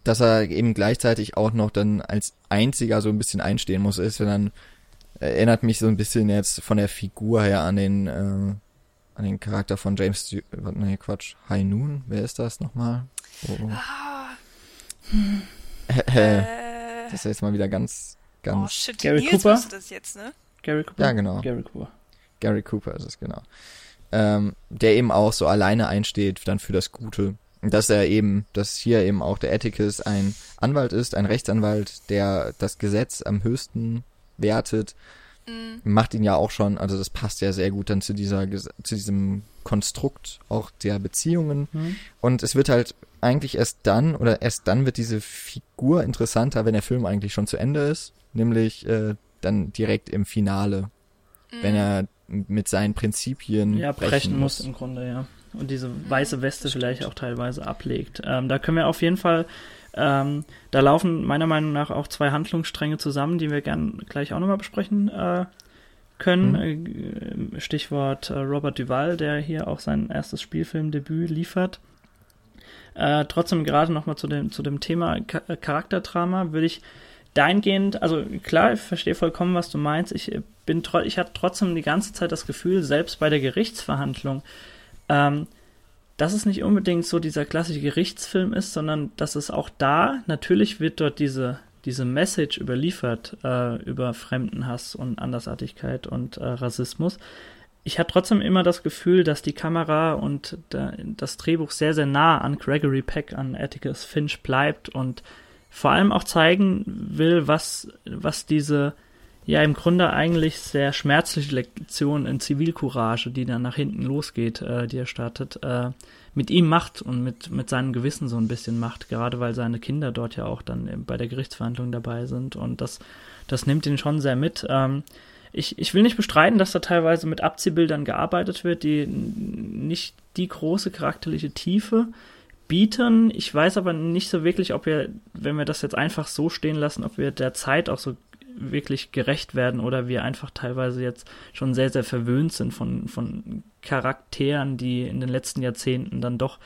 dass er eben gleichzeitig auch noch dann als einziger so ein bisschen einstehen muss, ist, wenn dann erinnert mich so ein bisschen jetzt von der Figur her an den äh, an den Charakter von James Stu nee, Quatsch, High Noon, wer ist das nochmal? Oh, oh. Ah. Hm. das ist jetzt mal wieder ganz ganz oh, shit, Gary Nils Cooper das jetzt, ne? Gary Cooper. Ja, genau. Gary Cooper. Gary Cooper ist es genau. Ähm, der eben auch so alleine einsteht dann für das Gute dass er eben, dass hier eben auch der Atticus ein Anwalt ist, ein Rechtsanwalt, der das Gesetz am höchsten wertet, mhm. macht ihn ja auch schon, also das passt ja sehr gut dann zu dieser, zu diesem Konstrukt auch der Beziehungen. Mhm. Und es wird halt eigentlich erst dann, oder erst dann wird diese Figur interessanter, wenn der Film eigentlich schon zu Ende ist, nämlich äh, dann direkt im Finale, mhm. wenn er mit seinen Prinzipien ja, brechen, brechen muss. muss im Grunde, ja und diese weiße Weste vielleicht auch teilweise ablegt. Ähm, da können wir auf jeden Fall, ähm, da laufen meiner Meinung nach auch zwei Handlungsstränge zusammen, die wir gern gleich auch nochmal besprechen äh, können. Mhm. Äh, Stichwort äh, Robert Duval, der hier auch sein erstes Spielfilmdebüt liefert. Äh, trotzdem gerade nochmal zu dem, zu dem Thema Ka Charakterdrama würde ich dahingehend, also klar, ich verstehe vollkommen, was du meinst. Ich bin, ich hatte trotzdem die ganze Zeit das Gefühl, selbst bei der Gerichtsverhandlung, ähm, dass es nicht unbedingt so dieser klassische Gerichtsfilm ist, sondern dass es auch da, natürlich wird dort diese, diese Message überliefert äh, über Fremdenhass und Andersartigkeit und äh, Rassismus. Ich hatte trotzdem immer das Gefühl, dass die Kamera und der, das Drehbuch sehr, sehr nah an Gregory Peck, an Atticus Finch bleibt und vor allem auch zeigen will, was, was diese ja im Grunde eigentlich sehr schmerzliche Lektion in Zivilcourage, die dann nach hinten losgeht, äh, die er startet, äh, mit ihm macht und mit, mit seinem Gewissen so ein bisschen macht, gerade weil seine Kinder dort ja auch dann bei der Gerichtsverhandlung dabei sind und das, das nimmt ihn schon sehr mit. Ähm, ich, ich will nicht bestreiten, dass da teilweise mit Abziehbildern gearbeitet wird, die nicht die große charakterliche Tiefe bieten. Ich weiß aber nicht so wirklich, ob wir, wenn wir das jetzt einfach so stehen lassen, ob wir der Zeit auch so wirklich gerecht werden oder wir einfach teilweise jetzt schon sehr, sehr verwöhnt sind von, von Charakteren, die in den letzten Jahrzehnten dann doch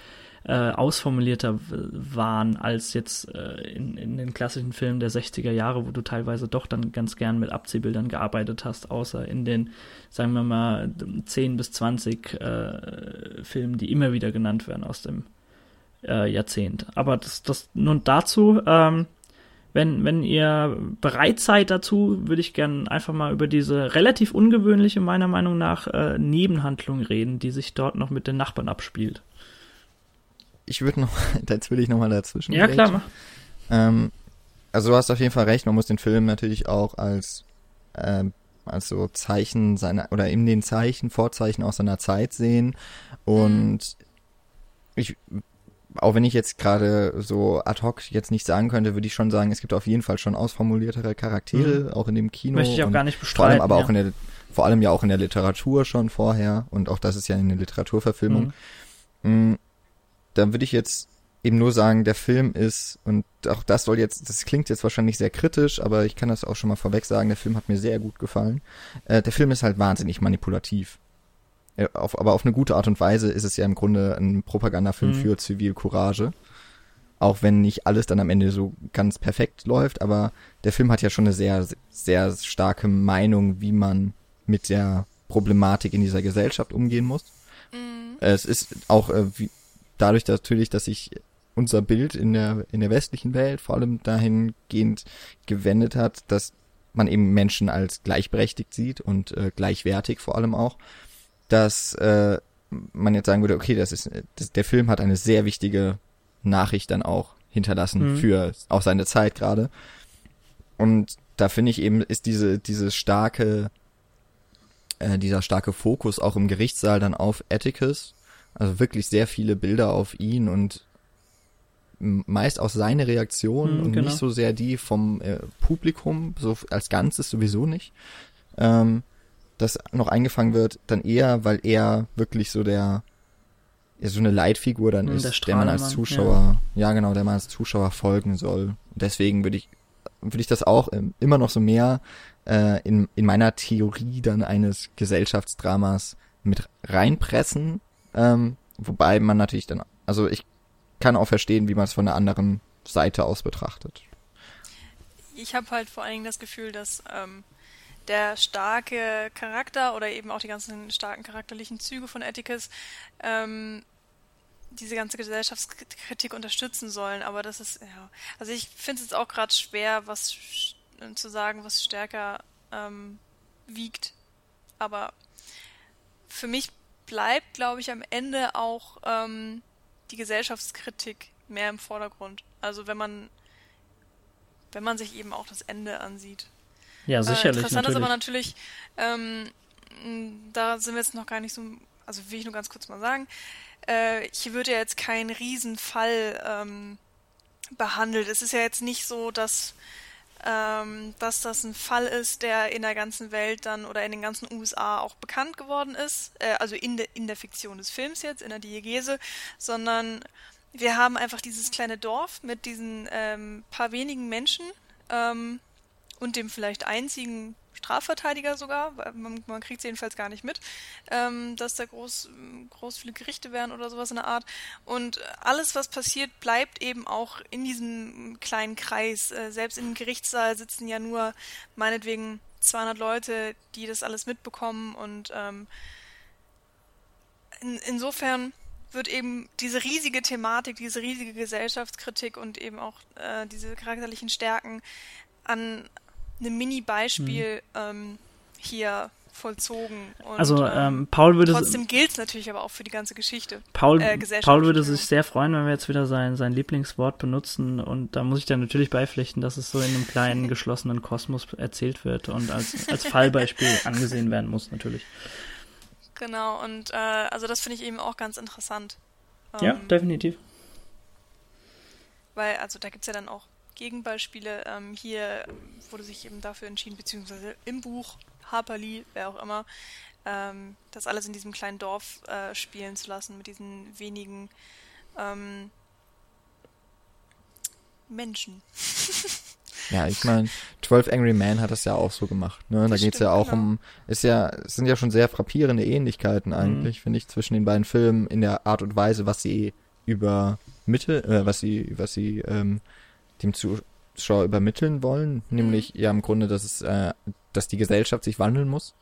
äh, ausformulierter waren als jetzt äh, in, in den klassischen Filmen der 60er Jahre, wo du teilweise doch dann ganz gern mit Abziehbildern gearbeitet hast, außer in den, sagen wir mal, 10 bis 20 äh, Filmen, die immer wieder genannt werden aus dem äh, Jahrzehnt. Aber das, das nun dazu, ähm, wenn, wenn ihr bereit seid dazu, würde ich gerne einfach mal über diese relativ ungewöhnliche, meiner Meinung nach, äh, Nebenhandlung reden, die sich dort noch mit den Nachbarn abspielt. Ich würde noch, jetzt will ich noch mal dazwischen. Ja, klar, mach. Ähm, also du hast auf jeden Fall recht, man muss den Film natürlich auch als, ähm, als so Zeichen seiner, oder in den Zeichen, Vorzeichen aus seiner Zeit sehen. Und mhm. ich auch wenn ich jetzt gerade so ad hoc jetzt nicht sagen könnte, würde ich schon sagen, es gibt auf jeden Fall schon ausformuliertere Charaktere, mhm. auch in dem Kino. Möchte ich auch gar nicht bestreiten. Vor allem aber ja. auch in der, vor allem ja auch in der Literatur schon vorher und auch das ist ja eine Literaturverfilmung. Mhm. Mm, da würde ich jetzt eben nur sagen, der Film ist, und auch das soll jetzt, das klingt jetzt wahrscheinlich sehr kritisch, aber ich kann das auch schon mal vorweg sagen, der Film hat mir sehr gut gefallen. Äh, der Film ist halt wahnsinnig manipulativ. Äh, auf, aber auf eine gute Art und Weise ist es ja im Grunde ein Propagandafilm mhm. für Zivilcourage. Auch wenn nicht alles dann am Ende so ganz perfekt läuft, aber der Film hat ja schon eine sehr, sehr starke Meinung, wie man mit der Problematik in dieser Gesellschaft umgehen muss. Mhm. Es ist auch äh, wie, dadurch natürlich, dass sich unser Bild in der, in der westlichen Welt vor allem dahingehend gewendet hat, dass man eben Menschen als gleichberechtigt sieht und äh, gleichwertig vor allem auch dass äh, man jetzt sagen würde, okay, das ist das, der Film hat eine sehr wichtige Nachricht dann auch hinterlassen mhm. für auch seine Zeit gerade. Und da finde ich eben ist diese diese starke äh, dieser starke Fokus auch im Gerichtssaal dann auf Atticus, also wirklich sehr viele Bilder auf ihn und meist auch seine Reaktion mhm, und genau. nicht so sehr die vom äh, Publikum, so als Ganzes sowieso nicht. Ähm, das noch eingefangen wird, dann eher, weil er wirklich so der, ja, so eine Leitfigur dann hm, ist, der, der man als Zuschauer, ja. ja. genau, der man als Zuschauer folgen soll. Und deswegen würde ich würde ich das auch ähm, immer noch so mehr äh, in, in meiner Theorie dann eines Gesellschaftsdramas mit reinpressen. Ähm, wobei man natürlich dann, also ich kann auch verstehen, wie man es von der anderen Seite aus betrachtet. Ich habe halt vor allen Dingen das Gefühl, dass ähm, der starke Charakter oder eben auch die ganzen starken charakterlichen Züge von Atticus ähm, diese ganze Gesellschaftskritik unterstützen sollen. Aber das ist, ja, also ich finde es jetzt auch gerade schwer, was zu sagen, was stärker ähm, wiegt. Aber für mich bleibt, glaube ich, am Ende auch ähm, die Gesellschaftskritik mehr im Vordergrund. Also wenn man wenn man sich eben auch das Ende ansieht. Ja, sicherlich. Äh, interessant natürlich. ist aber natürlich, ähm, da sind wir jetzt noch gar nicht so, also will ich nur ganz kurz mal sagen, äh, hier wird ja jetzt kein Riesenfall ähm, behandelt. Es ist ja jetzt nicht so, dass ähm, dass das ein Fall ist, der in der ganzen Welt dann oder in den ganzen USA auch bekannt geworden ist, äh, also in, de, in der Fiktion des Films jetzt, in der Diegese, sondern wir haben einfach dieses kleine Dorf mit diesen ähm, paar wenigen Menschen ähm, und dem vielleicht einzigen Strafverteidiger sogar, man, man kriegt es jedenfalls gar nicht mit, ähm, dass da groß, groß viele Gerichte wären oder sowas in der Art. Und alles, was passiert, bleibt eben auch in diesem kleinen Kreis. Äh, selbst im Gerichtssaal sitzen ja nur meinetwegen 200 Leute, die das alles mitbekommen und ähm, in, insofern wird eben diese riesige Thematik, diese riesige Gesellschaftskritik und eben auch äh, diese charakterlichen Stärken an einem Mini-Beispiel mhm. ähm, hier vollzogen. Und, also ähm, ähm Paul würde trotzdem gilt es natürlich aber auch für die ganze Geschichte. Paul, äh, Paul würde sich sehr freuen, wenn wir jetzt wieder sein, sein Lieblingswort benutzen und da muss ich dann natürlich beipflichten, dass es so in einem kleinen geschlossenen Kosmos erzählt wird und als, als Fallbeispiel angesehen werden muss natürlich. Genau, und äh, also das finde ich eben auch ganz interessant. ja, ähm, definitiv. Weil, also da gibt es ja dann auch Gegenbeispiele. Ähm, hier wurde sich eben dafür entschieden, beziehungsweise im Buch Harper Lee, wer auch immer, ähm, das alles in diesem kleinen Dorf äh, spielen zu lassen, mit diesen wenigen ähm, Menschen. Ja, ich meine, 12 Angry Men hat das ja auch so gemacht. Ne? Da geht es ja auch genau. um, ist ja, es sind ja schon sehr frappierende Ähnlichkeiten eigentlich, mhm. finde ich, zwischen den beiden Filmen in der Art und Weise, was sie über Mitte, äh, was sie, was sie ähm, dem Zuschauer übermitteln wollen, nämlich mhm. ja im Grunde, dass es, äh, dass die Gesellschaft sich wandeln muss.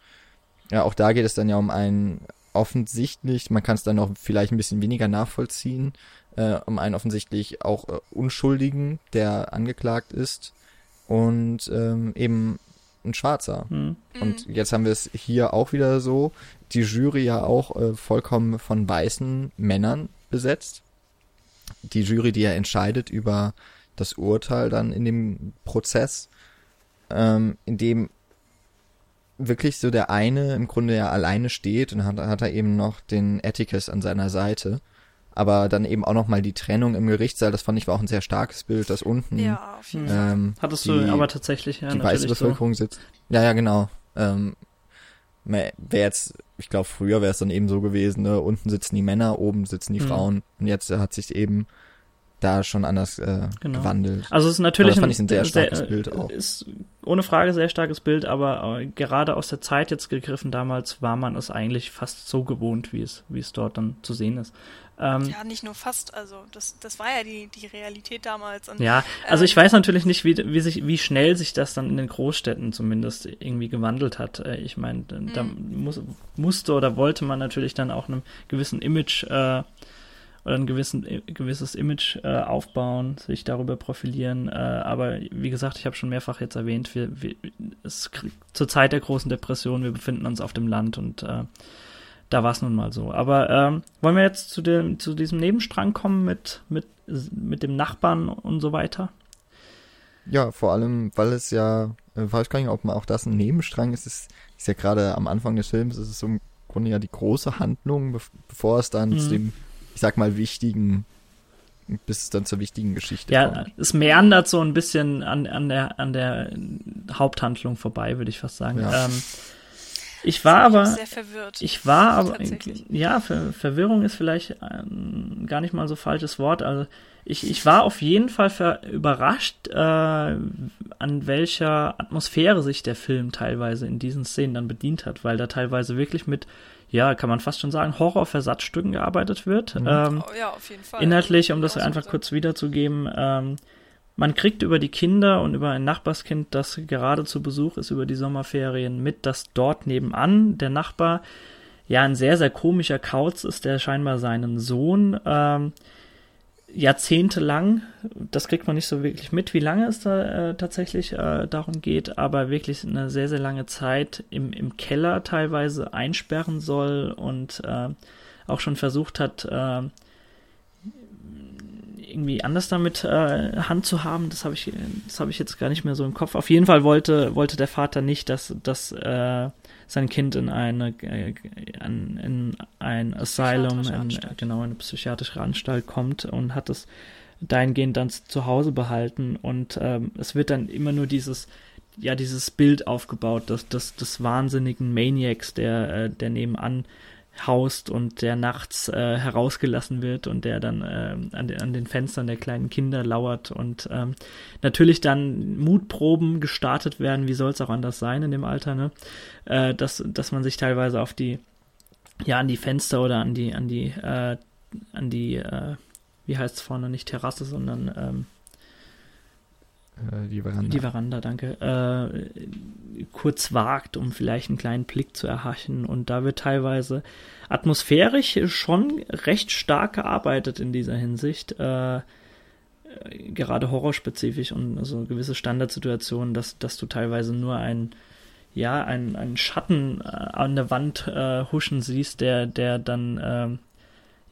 Ja, auch da geht es dann ja um einen offensichtlich, man kann es dann noch vielleicht ein bisschen weniger nachvollziehen, äh, um einen offensichtlich auch äh, Unschuldigen, der angeklagt ist und ähm, eben ein Schwarzer. Mhm. Und jetzt haben wir es hier auch wieder so, die Jury ja auch äh, vollkommen von weißen Männern besetzt. Die Jury, die ja entscheidet über das Urteil dann in dem Prozess, ähm, in dem wirklich so der eine im Grunde ja alleine steht und hat, hat er eben noch den Atticus an seiner Seite. Aber dann eben auch noch mal die Trennung im Gerichtssaal, das fand ich war auch ein sehr starkes Bild, das unten. Ja, auf jeden Fall. Ähm, Hattest die, du aber tatsächlich, ja. Die weiße Bevölkerung so. sitzt. Ja, ja, genau. Ähm, wäre jetzt, ich glaube, früher wäre es dann eben so gewesen, ne? unten sitzen die Männer, oben sitzen die mhm. Frauen. Und jetzt hat sich eben da schon anders äh, genau. gewandelt. Also es ist natürlich das fand ich ein sehr starkes sehr, Bild auch. Ist ohne Frage sehr starkes Bild, aber äh, gerade aus der Zeit jetzt gegriffen damals war man es eigentlich fast so gewohnt, wie es wie es dort dann zu sehen ist. Ähm, ja, nicht nur fast, also das, das war ja die, die Realität damals. Und, ja, also ähm, ich weiß natürlich nicht, wie, wie, sich, wie schnell sich das dann in den Großstädten zumindest irgendwie gewandelt hat. Äh, ich meine, da mhm. muss, musste oder wollte man natürlich dann auch einem gewissen Image äh, oder ein gewissen, gewisses Image äh, aufbauen, sich darüber profilieren. Äh, aber wie gesagt, ich habe schon mehrfach jetzt erwähnt, wir, wir, es zur Zeit der großen Depression, wir befinden uns auf dem Land und äh, da war es nun mal so. Aber ähm, wollen wir jetzt zu dem, zu diesem Nebenstrang kommen mit, mit, mit dem Nachbarn und so weiter? Ja, vor allem, weil es ja, äh, weiß gar nicht, ob man auch das ein Nebenstrang ist, ist, ist ja gerade am Anfang des Films, ist es so im Grunde ja die große Handlung, bevor es dann mhm. zu dem ich sag mal, wichtigen, bis es dann zur wichtigen Geschichte ja, kommt. Ja, es meandert so ein bisschen an, an, der, an der Haupthandlung vorbei, würde ich fast sagen. Ja. Ähm, Ich war aber sehr verwirrt. Ich war aber ja, Ver Verwirrung ist vielleicht ähm, gar nicht mal so falsches Wort. Also ich, ich war auf jeden Fall überrascht, äh, an welcher Atmosphäre sich der Film teilweise in diesen Szenen dann bedient hat, weil da teilweise wirklich mit, ja, kann man fast schon sagen, Horrorversatzstücken gearbeitet wird. Mhm. Ähm, oh, ja, auf jeden Fall. Inhaltlich, um das einfach so kurz wiederzugeben, ähm, man kriegt über die Kinder und über ein Nachbarskind, das gerade zu Besuch ist über die Sommerferien mit, dass dort nebenan der Nachbar ja ein sehr, sehr komischer Kauz ist, der scheinbar seinen Sohn ähm, jahrzehntelang, das kriegt man nicht so wirklich mit, wie lange es da äh, tatsächlich äh, darum geht, aber wirklich eine sehr, sehr lange Zeit im, im Keller teilweise einsperren soll und äh, auch schon versucht hat, äh, irgendwie anders damit äh, Hand zu haben, das habe ich, das habe ich jetzt gar nicht mehr so im Kopf. Auf jeden Fall wollte, wollte der Vater nicht, dass, dass äh, sein Kind in eine äh, in, in ein Asylum, in, genau, eine psychiatrische Anstalt kommt und hat es dahingehend dann zu Hause behalten. Und ähm, es wird dann immer nur dieses ja dieses Bild aufgebaut, des, des, des wahnsinnigen Maniacs, der äh, der nebenan haust und der nachts äh, herausgelassen wird und der dann äh, an, den, an den Fenstern der kleinen Kinder lauert und ähm, natürlich dann Mutproben gestartet werden, wie soll es auch anders sein in dem Alter, ne? Äh, dass, dass man sich teilweise auf die, ja, an die Fenster oder an die, an die, äh, an die, äh, wie heißt es vorne, nicht Terrasse, sondern ähm, äh, die Veranda. Die Veranda, danke. Äh, kurz wagt, um vielleicht einen kleinen Blick zu erhaschen. Und da wird teilweise atmosphärisch schon recht stark gearbeitet in dieser Hinsicht. Äh, gerade horrorspezifisch und also gewisse Standardsituationen, dass, dass du teilweise nur ein ja, einen, einen Schatten äh, an der Wand äh, huschen siehst, der, der dann ähm,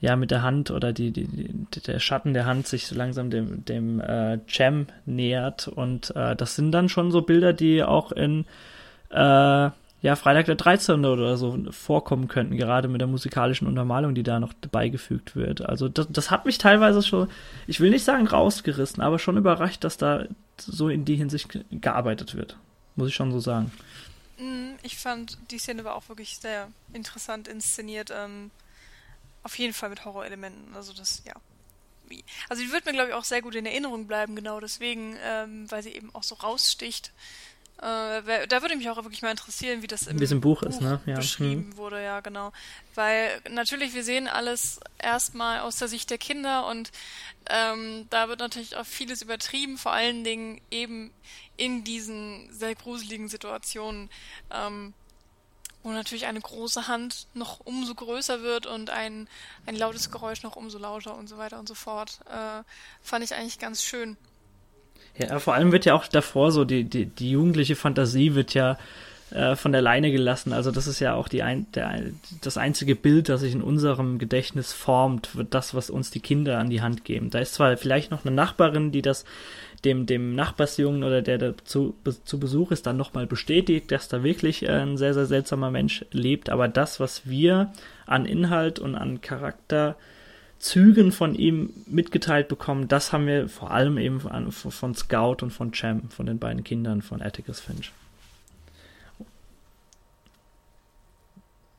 ja mit der Hand oder die, die, die, der Schatten der Hand sich so langsam dem, dem äh, Jam nähert. Und äh, das sind dann schon so Bilder, die auch in äh, ja, Freitag der 13. oder so vorkommen könnten, gerade mit der musikalischen Untermalung, die da noch beigefügt wird. Also das, das hat mich teilweise schon, ich will nicht sagen rausgerissen, aber schon überrascht, dass da so in die Hinsicht gearbeitet wird. Muss ich schon so sagen. Mm, ich fand, die Szene war auch wirklich sehr interessant inszeniert. Ähm, auf jeden Fall mit Horrorelementen. Also das, ja. Also die wird mir, glaube ich, auch sehr gut in Erinnerung bleiben, genau deswegen, ähm, weil sie eben auch so raussticht. Äh, da würde mich auch wirklich mal interessieren, wie das im, wie Buch, Buch, ist, ne? ja. beschrieben hm. wurde, ja, genau. Weil natürlich, wir sehen alles erstmal aus der Sicht der Kinder und ähm, da wird natürlich auch vieles übertrieben, vor allen Dingen eben in diesen sehr gruseligen Situationen. Ähm, wo natürlich eine große Hand noch umso größer wird und ein, ein lautes Geräusch noch umso lauter und so weiter und so fort. Äh, fand ich eigentlich ganz schön. Ja, vor allem wird ja auch davor so, die, die, die jugendliche Fantasie wird ja äh, von der Leine gelassen. Also das ist ja auch die ein, der, das einzige Bild, das sich in unserem Gedächtnis formt, wird das, was uns die Kinder an die Hand geben. Da ist zwar vielleicht noch eine Nachbarin, die das dem, dem Nachbarsjungen oder der da zu, zu Besuch ist, dann nochmal bestätigt, dass da wirklich äh, ein sehr, sehr seltsamer Mensch lebt. Aber das, was wir an Inhalt und an Charakterzügen von ihm mitgeteilt bekommen, das haben wir vor allem eben von, von Scout und von Champ, von den beiden Kindern von Atticus Finch.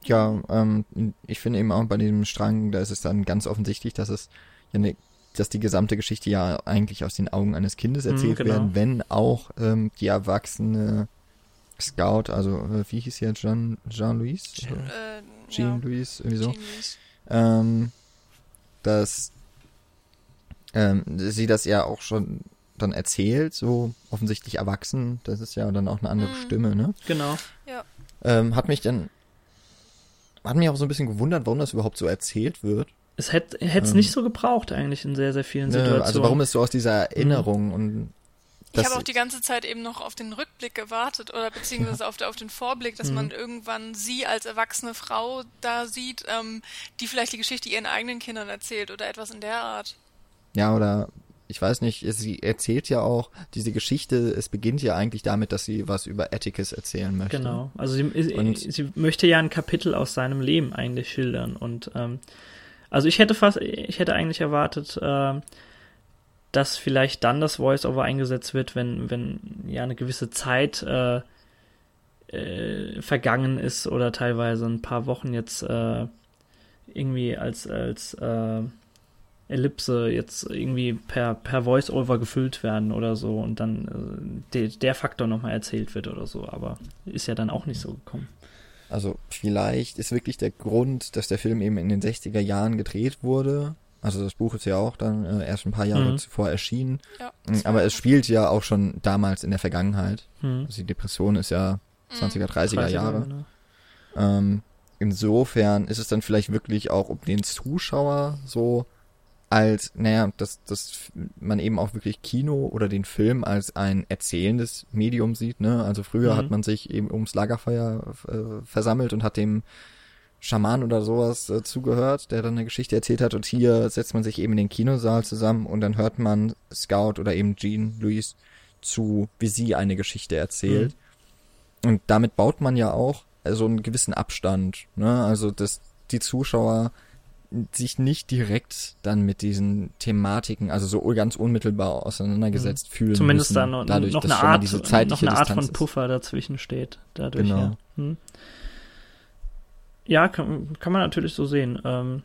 Ja, ähm, ich finde eben auch bei diesem Strang, da ist es dann ganz offensichtlich, dass es ja eine dass die gesamte Geschichte ja eigentlich aus den Augen eines Kindes mhm, erzählt genau. werden, wenn auch ähm, die erwachsene Scout, also äh, wie hieß sie jetzt, Jean, Jean-Louis? Jean, äh, Jean-Louis, ja. irgendwie so. Jean ähm, dass ähm, sie das ja auch schon dann erzählt, so offensichtlich erwachsen, das ist ja dann auch eine andere mhm. Stimme, ne? Genau. Ja. Ähm, hat mich dann, hat mich auch so ein bisschen gewundert, warum das überhaupt so erzählt wird. Es hätte es ähm, nicht so gebraucht eigentlich in sehr, sehr vielen Situationen. Also warum ist so aus dieser Erinnerung mhm. und ich habe auch die ganze Zeit eben noch auf den Rückblick gewartet oder beziehungsweise ja. auf, auf, den Vorblick, dass mhm. man irgendwann sie als erwachsene Frau da sieht, ähm, die vielleicht die Geschichte ihren eigenen Kindern erzählt oder etwas in der Art. Ja, oder ich weiß nicht, sie erzählt ja auch diese Geschichte, es beginnt ja eigentlich damit, dass sie was über Atticus erzählen möchte. Genau, also sie, und, sie möchte ja ein Kapitel aus seinem Leben eigentlich schildern und ähm, also ich hätte fast, ich hätte eigentlich erwartet, äh, dass vielleicht dann das Voice-Over eingesetzt wird, wenn, wenn ja eine gewisse Zeit äh, äh, vergangen ist oder teilweise ein paar Wochen jetzt äh, irgendwie als, als äh, Ellipse jetzt irgendwie per, per Voice-Over gefüllt werden oder so und dann äh, de, der Faktor nochmal erzählt wird oder so, aber ist ja dann auch nicht so gekommen. Also vielleicht ist wirklich der Grund, dass der Film eben in den 60er Jahren gedreht wurde. Also das Buch ist ja auch dann äh, erst ein paar Jahre mhm. zuvor erschienen. Ja, mm, Aber es spielt ja auch schon damals in der Vergangenheit. Mhm. Also die Depression ist ja 20er, 30er, 30er Jahre. Genau. Ähm, insofern ist es dann vielleicht wirklich auch um den Zuschauer so als, naja, dass, dass man eben auch wirklich Kino oder den Film als ein erzählendes Medium sieht, ne? Also früher mhm. hat man sich eben ums Lagerfeuer äh, versammelt und hat dem Schaman oder sowas äh, zugehört, der dann eine Geschichte erzählt hat und hier setzt man sich eben in den Kinosaal zusammen und dann hört man Scout oder eben Jean Louise zu, wie sie eine Geschichte erzählt. Mhm. Und damit baut man ja auch so also einen gewissen Abstand, ne? Also, dass die Zuschauer sich nicht direkt dann mit diesen Thematiken, also so ganz unmittelbar auseinandergesetzt mhm. fühlen. Zumindest müssen, da noch, dadurch, noch eine Art, diese noch eine Art von Puffer dazwischen steht. Dadurch, genau. ja. Hm. Ja, kann, kann man natürlich so sehen. Ähm,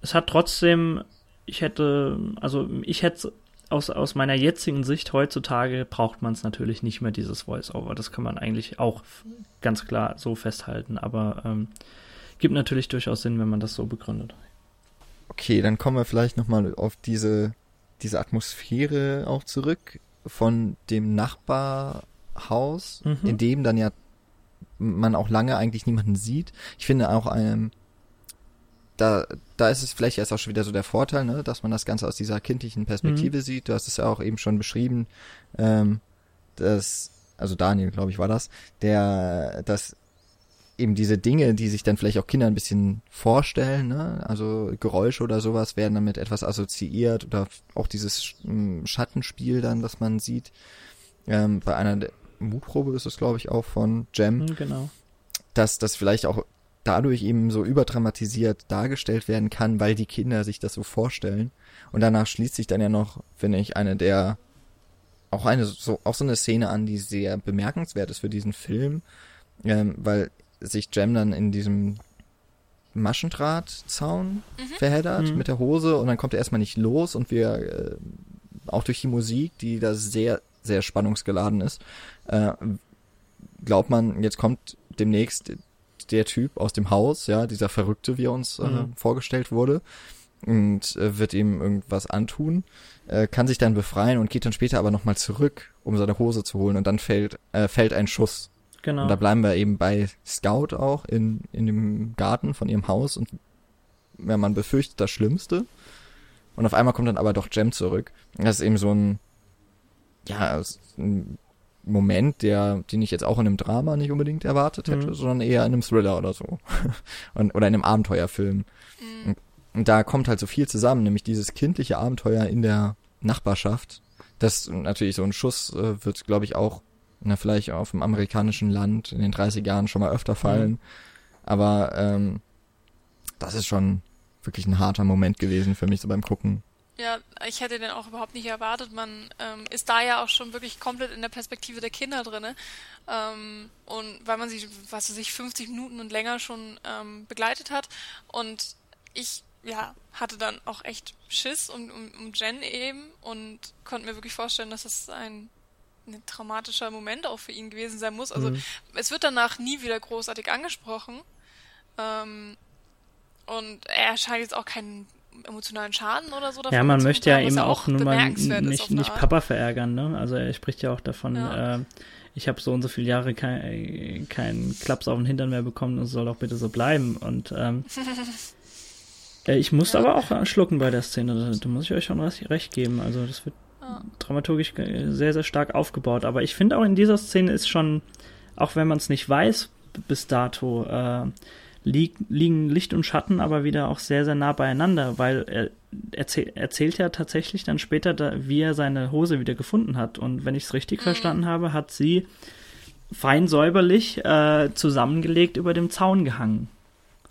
es hat trotzdem, ich hätte, also ich hätte aus, aus meiner jetzigen Sicht heutzutage braucht man es natürlich nicht mehr, dieses Voice-Over. Das kann man eigentlich auch ganz klar so festhalten, aber ähm, gibt natürlich durchaus Sinn, wenn man das so begründet. Okay, dann kommen wir vielleicht nochmal auf diese, diese Atmosphäre auch zurück von dem Nachbarhaus, mhm. in dem dann ja man auch lange eigentlich niemanden sieht. Ich finde auch, ähm, da, da ist es vielleicht erst auch schon wieder so der Vorteil, ne, dass man das Ganze aus dieser kindlichen Perspektive mhm. sieht. Du hast es ja auch eben schon beschrieben, ähm, dass, also Daniel, glaube ich, war das, der, dass eben diese Dinge, die sich dann vielleicht auch Kinder ein bisschen vorstellen, ne? also Geräusche oder sowas werden damit etwas assoziiert oder auch dieses hm, Schattenspiel dann, das man sieht. Ähm, bei einer Mutprobe ist es, glaube ich, auch von Jem. Hm, genau. Dass das vielleicht auch dadurch eben so überdramatisiert dargestellt werden kann, weil die Kinder sich das so vorstellen. Und danach schließt sich dann ja noch, finde ich, eine der auch eine so auch so eine Szene an, die sehr bemerkenswert ist für diesen Film, ähm, weil sich Jem dann in diesem Maschendrahtzaun mhm. verheddert mhm. mit der Hose und dann kommt er erstmal nicht los und wir äh, auch durch die Musik, die da sehr, sehr spannungsgeladen ist, äh, glaubt man, jetzt kommt demnächst der Typ aus dem Haus, ja, dieser Verrückte, wie er uns äh, mhm. vorgestellt wurde, und äh, wird ihm irgendwas antun, äh, kann sich dann befreien und geht dann später aber nochmal zurück, um seine Hose zu holen und dann fällt, äh, fällt ein Schuss Genau. Und da bleiben wir eben bei Scout auch in, in dem Garten von ihrem Haus und ja, man befürchtet das Schlimmste. Und auf einmal kommt dann aber doch Jem zurück. Das ist eben so ein, ja, ein Moment, der, den ich jetzt auch in einem Drama nicht unbedingt erwartet hätte, mhm. sondern eher in einem Thriller oder so. und, oder in einem Abenteuerfilm. Mhm. Und, und da kommt halt so viel zusammen, nämlich dieses kindliche Abenteuer in der Nachbarschaft. Das natürlich so ein Schuss äh, wird, glaube ich, auch na, vielleicht auf dem amerikanischen Land in den 30 Jahren schon mal öfter fallen. Mhm. Aber ähm, das ist schon wirklich ein harter Moment gewesen für mich so beim Gucken. Ja, ich hätte den auch überhaupt nicht erwartet. Man ähm, ist da ja auch schon wirklich komplett in der Perspektive der Kinder drinne. Ähm, und weil man sich, was weiß ich, 50 Minuten und länger schon ähm, begleitet hat. Und ich, ja, hatte dann auch echt Schiss um, um, um Jen eben und konnte mir wirklich vorstellen, dass es ein ein traumatischer Moment auch für ihn gewesen sein muss. Also mhm. es wird danach nie wieder großartig angesprochen. Ähm, und er scheint jetzt auch keinen emotionalen Schaden oder so davon Ja, man möchte ja eben auch, auch nur mal nicht, nicht Papa verärgern, ne? Also er spricht ja auch davon, ja. äh, ich habe so und so viele Jahre keinen kein Klaps auf den Hintern mehr bekommen und soll auch bitte so bleiben. Und ähm, äh, ich muss ja. aber auch schlucken bei der Szene, da, da muss ich euch schon recht geben. Also das wird dramaturgisch sehr, sehr stark aufgebaut. Aber ich finde auch in dieser Szene ist schon, auch wenn man es nicht weiß bis dato, äh, li liegen Licht und Schatten aber wieder auch sehr, sehr nah beieinander, weil er erzähl erzählt ja tatsächlich dann später, da, wie er seine Hose wieder gefunden hat. Und wenn ich es richtig mhm. verstanden habe, hat sie fein säuberlich äh, zusammengelegt über dem Zaun gehangen.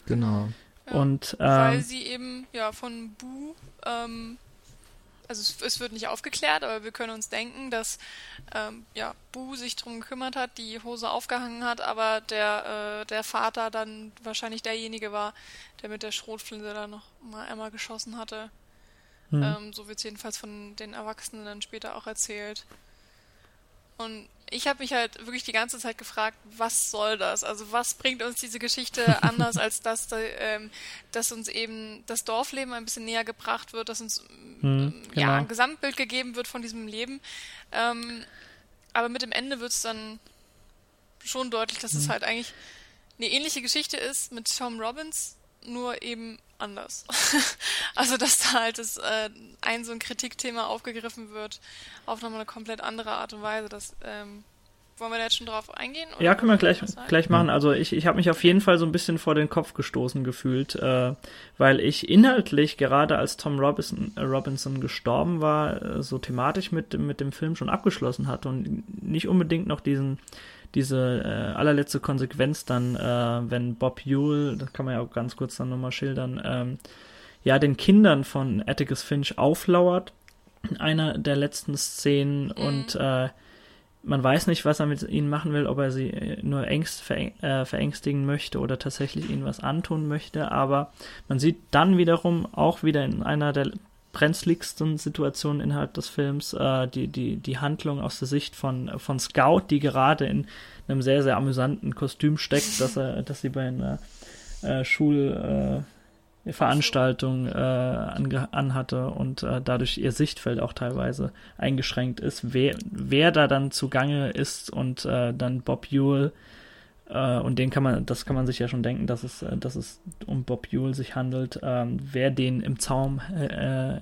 Genau. Ja, und, äh, weil sie eben ja von Bu ähm, also es, es, wird nicht aufgeklärt, aber wir können uns denken, dass ähm, ja, Bu sich darum gekümmert hat, die Hose aufgehangen hat, aber der, äh, der Vater dann wahrscheinlich derjenige war, der mit der Schrotflinte da noch mal einmal geschossen hatte. Mhm. Ähm, so wird es jedenfalls von den Erwachsenen dann später auch erzählt. Und ich habe mich halt wirklich die ganze Zeit gefragt, was soll das? Also was bringt uns diese Geschichte anders, als dass, ähm, dass uns eben das Dorfleben ein bisschen näher gebracht wird, dass uns hm, genau. ja ein Gesamtbild gegeben wird von diesem Leben. Ähm, aber mit dem Ende wird es dann schon deutlich, dass hm. es halt eigentlich eine ähnliche Geschichte ist mit Tom Robbins, nur eben anders. also, dass da halt das, äh, ein so ein Kritikthema aufgegriffen wird, auf nochmal eine komplett andere Art und Weise. Das, ähm, wollen wir da jetzt schon drauf eingehen? ja, können wir gleich, gleich machen. Also ich, ich habe mich auf jeden Fall so ein bisschen vor den Kopf gestoßen gefühlt, äh, weil ich inhaltlich, gerade als Tom Robinson, äh, Robinson gestorben war, äh, so thematisch mit, mit dem Film schon abgeschlossen hatte und nicht unbedingt noch diesen diese äh, allerletzte Konsequenz dann, äh, wenn Bob Ewell, das kann man ja auch ganz kurz dann nochmal schildern, ähm, ja, den Kindern von Atticus Finch auflauert, in einer der letzten Szenen mhm. und äh, man weiß nicht, was er mit ihnen machen will, ob er sie äh, nur ängst, veräng, äh, verängstigen möchte oder tatsächlich ihnen was antun möchte, aber man sieht dann wiederum auch wieder in einer der brenzligsten Situationen innerhalb des Films, äh, die, die, die Handlung aus der Sicht von, von Scout, die gerade in einem sehr, sehr amüsanten Kostüm steckt, dass er, dass sie bei einer äh, Schulveranstaltung äh, äh, anhatte und äh, dadurch ihr Sichtfeld auch teilweise eingeschränkt ist. Wer, wer da dann zugange ist und äh, dann Bob Ewell äh, und den kann man, das kann man sich ja schon denken, dass es, äh, dass es um Bob Ewell sich handelt, ähm, wer den im Zaum, äh,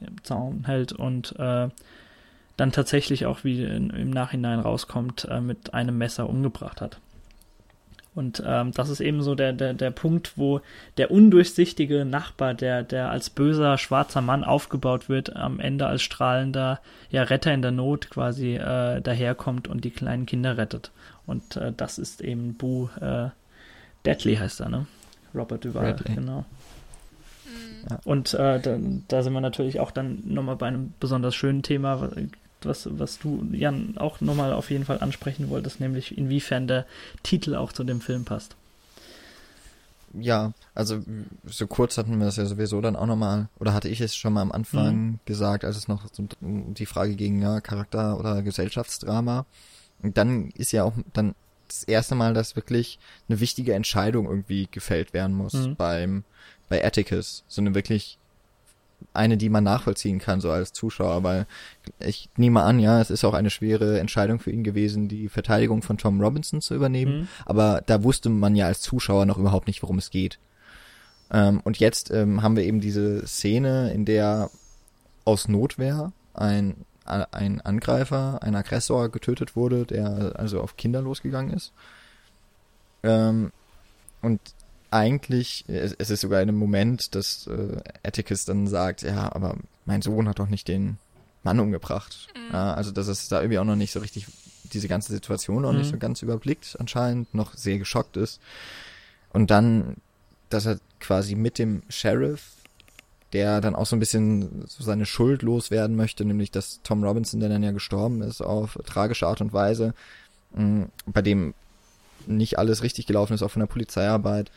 im Zaum hält und äh, dann tatsächlich auch, wie in, im Nachhinein rauskommt, äh, mit einem Messer umgebracht hat. Und ähm, das ist eben so der, der, der Punkt, wo der undurchsichtige Nachbar, der, der als böser schwarzer Mann aufgebaut wird, am Ende als strahlender ja, Retter in der Not quasi äh, daherkommt und die kleinen Kinder rettet. Und äh, das ist eben Boo äh, Deadly heißt er, ne? Robert Duval, Bradley. genau. Mhm. Und äh, da, da, sind wir natürlich auch dann nochmal bei einem besonders schönen Thema, was, was du, Jan, auch nochmal auf jeden Fall ansprechen wolltest, nämlich inwiefern der Titel auch zu dem Film passt. Ja, also so kurz hatten wir das ja sowieso dann auch nochmal, oder hatte ich es schon mal am Anfang mhm. gesagt, als es noch um die Frage ging, ja, Charakter- oder Gesellschaftsdrama. Und dann ist ja auch dann das erste Mal, dass wirklich eine wichtige Entscheidung irgendwie gefällt werden muss mhm. beim bei Atticus. So eine wirklich eine, die man nachvollziehen kann, so als Zuschauer, weil ich nehme an, ja, es ist auch eine schwere Entscheidung für ihn gewesen, die Verteidigung von Tom Robinson zu übernehmen, mhm. aber da wusste man ja als Zuschauer noch überhaupt nicht, worum es geht. Ähm, und jetzt ähm, haben wir eben diese Szene, in der aus Notwehr ein ein Angreifer, ein Aggressor getötet wurde, der also auf Kinder losgegangen ist. Ähm, und eigentlich, es, es, ist sogar in einem Moment, dass äh, Atticus dann sagt, ja, aber mein Sohn hat doch nicht den Mann umgebracht. Mhm. Ja, also dass es da irgendwie auch noch nicht so richtig diese ganze Situation noch mhm. nicht so ganz überblickt anscheinend, noch sehr geschockt ist. Und dann, dass er quasi mit dem Sheriff der dann auch so ein bisschen so seine Schuld loswerden möchte, nämlich dass Tom Robinson, der dann ja gestorben ist, auf tragische Art und Weise, mh, bei dem nicht alles richtig gelaufen ist, auch von der Polizeiarbeit,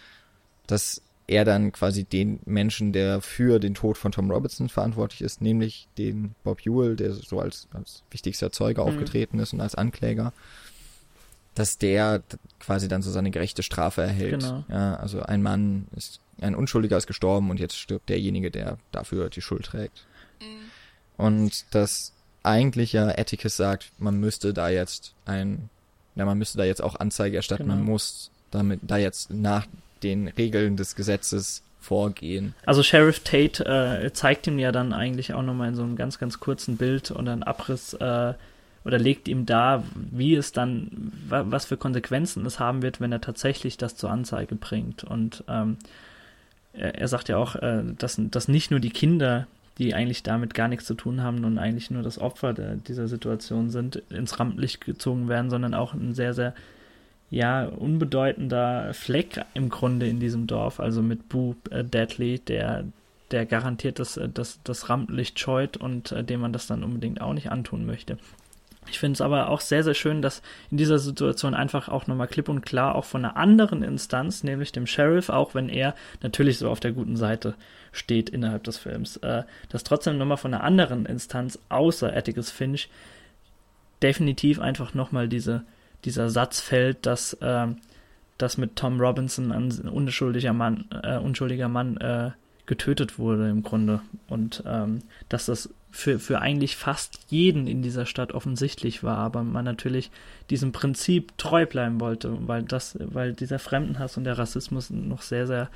dass er dann quasi den Menschen, der für den Tod von Tom Robinson verantwortlich ist, nämlich den Bob Ewell, der so als, als wichtigster Zeuge mhm. aufgetreten ist und als Ankläger, dass der quasi dann so seine gerechte Strafe erhält. Genau. Ja, also ein Mann ist ein Unschuldiger ist gestorben und jetzt stirbt derjenige, der dafür die Schuld trägt. Mhm. Und dass eigentlich ja Atticus sagt, man müsste da jetzt ein, ja, man müsste da jetzt auch Anzeige erstatten, genau. man muss damit da jetzt nach den Regeln des Gesetzes vorgehen. Also Sheriff Tate äh, zeigt ihm ja dann eigentlich auch nochmal in so einem ganz, ganz kurzen Bild und einen Abriss äh, oder legt ihm da, wie es dann, was für Konsequenzen es haben wird, wenn er tatsächlich das zur Anzeige bringt. Und ähm, er, sagt ja auch, äh, dass, dass nicht nur die Kinder, die eigentlich damit gar nichts zu tun haben und eigentlich nur das Opfer der, dieser Situation sind, ins Rampenlicht gezogen werden, sondern auch ein sehr, sehr ja, unbedeutender Fleck im Grunde in diesem Dorf, also mit Boo äh, Deadly, der, der garantiert das, das, das Rampenlicht scheut und äh, dem man das dann unbedingt auch nicht antun möchte. Ich finde es aber auch sehr, sehr schön, dass in dieser Situation einfach auch nochmal klipp und klar auch von einer anderen Instanz, nämlich dem Sheriff, auch wenn er natürlich so auf der guten Seite steht innerhalb des Films, äh, dass trotzdem nochmal von einer anderen Instanz außer Atticus Finch definitiv einfach nochmal diese, dieser Satz fällt, dass, äh, dass mit Tom Robinson ein unschuldiger Mann, äh, unschuldiger Mann äh, getötet wurde im Grunde. Und ähm, dass das für, für eigentlich fast jeden in dieser Stadt offensichtlich war, aber man natürlich diesem Prinzip treu bleiben wollte, weil das, weil dieser Fremdenhass und der Rassismus noch sehr, sehr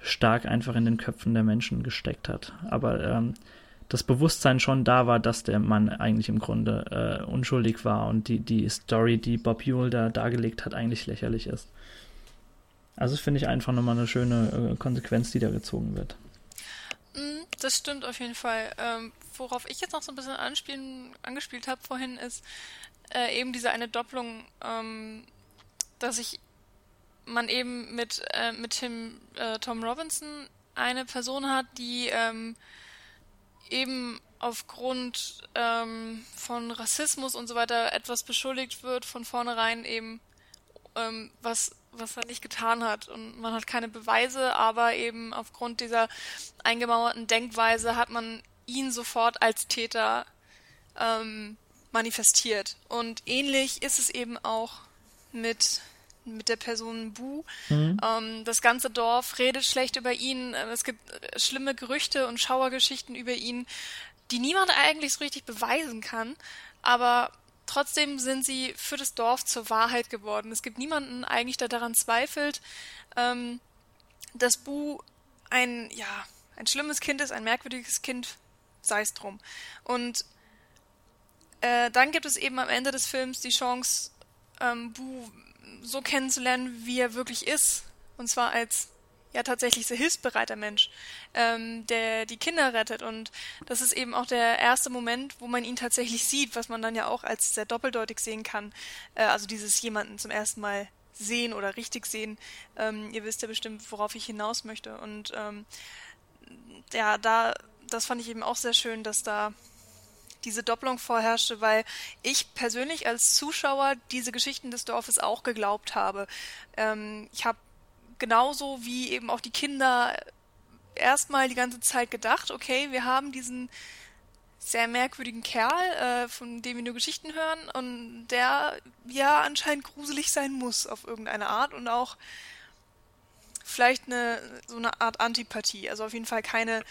stark einfach in den Köpfen der Menschen gesteckt hat. Aber ähm, das Bewusstsein schon da war, dass der Mann eigentlich im Grunde äh, unschuldig war und die, die Story, die Bob Ewell da dargelegt hat, eigentlich lächerlich ist. Also finde ich einfach nochmal eine schöne äh, Konsequenz, die da gezogen wird. Mm, das stimmt auf jeden Fall. Ähm, worauf ich jetzt noch so ein bisschen anspielen, angespielt habe vorhin, ist äh, eben diese eine Doppelung, ähm, dass ich man eben mit, äh, mit Tim, äh, Tom Robinson eine Person hat, die ähm, eben aufgrund ähm, von Rassismus und so weiter etwas beschuldigt wird, von vornherein eben, ähm, was, was er nicht getan hat. Und man hat keine Beweise, aber eben aufgrund dieser eingemauerten Denkweise hat man ihn sofort als Täter ähm, manifestiert. Und ähnlich ist es eben auch mit mit der Person Bu. Mhm. Ähm, das ganze Dorf redet schlecht über ihn. Ähm, es gibt äh, schlimme Gerüchte und Schauergeschichten über ihn, die niemand eigentlich so richtig beweisen kann. Aber trotzdem sind sie für das Dorf zur Wahrheit geworden. Es gibt niemanden eigentlich, der daran zweifelt, ähm, dass Bu ein, ja, ein schlimmes Kind ist, ein merkwürdiges Kind, sei es drum. Und äh, dann gibt es eben am Ende des Films die Chance, ähm, Bu so kennenzulernen, wie er wirklich ist. Und zwar als ja tatsächlich sehr hilfsbereiter Mensch, ähm, der die Kinder rettet. Und das ist eben auch der erste Moment, wo man ihn tatsächlich sieht, was man dann ja auch als sehr doppeldeutig sehen kann. Äh, also dieses jemanden zum ersten Mal sehen oder richtig sehen. Ähm, ihr wisst ja bestimmt, worauf ich hinaus möchte. Und ähm, ja, da, das fand ich eben auch sehr schön, dass da diese Doppelung vorherrschte, weil ich persönlich als Zuschauer diese Geschichten des Dorfes auch geglaubt habe. Ähm, ich habe genauso wie eben auch die Kinder erstmal die ganze Zeit gedacht, okay, wir haben diesen sehr merkwürdigen Kerl, äh, von dem wir nur Geschichten hören und der ja anscheinend gruselig sein muss auf irgendeine Art und auch vielleicht eine so eine Art Antipathie. Also auf jeden Fall keine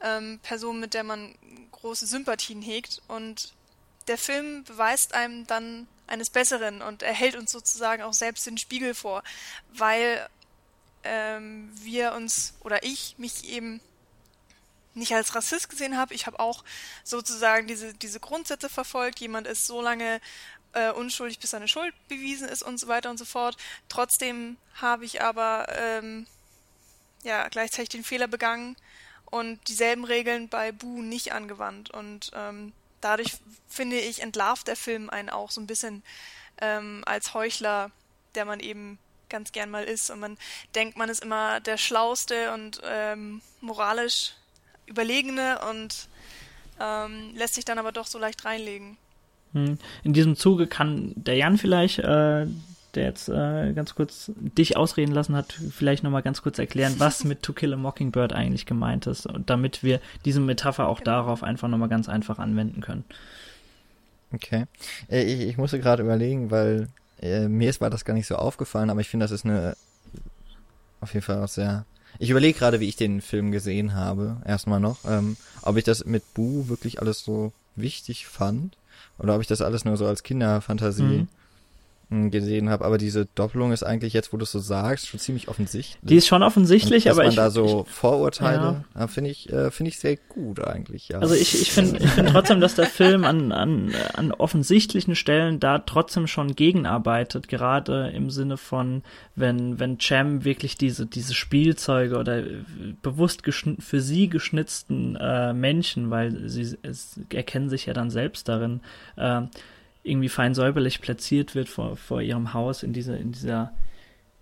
ähm, Person, mit der man große Sympathien hegt. Und der Film beweist einem dann eines Besseren und er hält uns sozusagen auch selbst den Spiegel vor, weil ähm, wir uns oder ich mich eben nicht als Rassist gesehen habe. Ich habe auch sozusagen diese, diese Grundsätze verfolgt. Jemand ist so lange äh, unschuldig, bis seine Schuld bewiesen ist und so weiter und so fort. Trotzdem habe ich aber ähm, ja gleichzeitig den Fehler begangen und dieselben Regeln bei Bu nicht angewandt. Und ähm, dadurch finde ich, entlarvt der Film einen auch so ein bisschen ähm, als Heuchler, der man eben ganz gern mal ist. Und man denkt, man ist immer der Schlauste und ähm, moralisch Überlegene und ähm, lässt sich dann aber doch so leicht reinlegen. Hm. In diesem Zuge kann der Jan vielleicht, äh, der jetzt äh, ganz kurz dich ausreden lassen hat, vielleicht nochmal ganz kurz erklären, was mit To Kill a Mockingbird eigentlich gemeint ist, damit wir diese Metapher auch genau. darauf einfach nochmal ganz einfach anwenden können. Okay. Äh, ich, ich musste gerade überlegen, weil äh, mir ist war das gar nicht so aufgefallen, aber ich finde, das ist eine auf jeden Fall auch sehr. Ich überlege gerade, wie ich den Film gesehen habe, erstmal noch, ähm, ob ich das mit Bu wirklich alles so wichtig fand oder ob ich das alles nur so als Kinderfantasie mhm gesehen habe, aber diese Doppelung ist eigentlich jetzt, wo du es so sagst, schon ziemlich offensichtlich. Die ist schon offensichtlich, aber ich, da so Vorurteile, ja. finde ich, äh, finde ich sehr gut eigentlich. Ja. Also ich, ich finde, ich finde trotzdem, dass der Film an, an, an offensichtlichen Stellen da trotzdem schon gegenarbeitet, gerade im Sinne von, wenn wenn Cem wirklich diese diese Spielzeuge oder bewusst für sie geschnitzten äh, Menschen, weil sie es, erkennen sich ja dann selbst darin. Äh, irgendwie fein säuberlich platziert wird vor, vor ihrem Haus in dieser, in dieser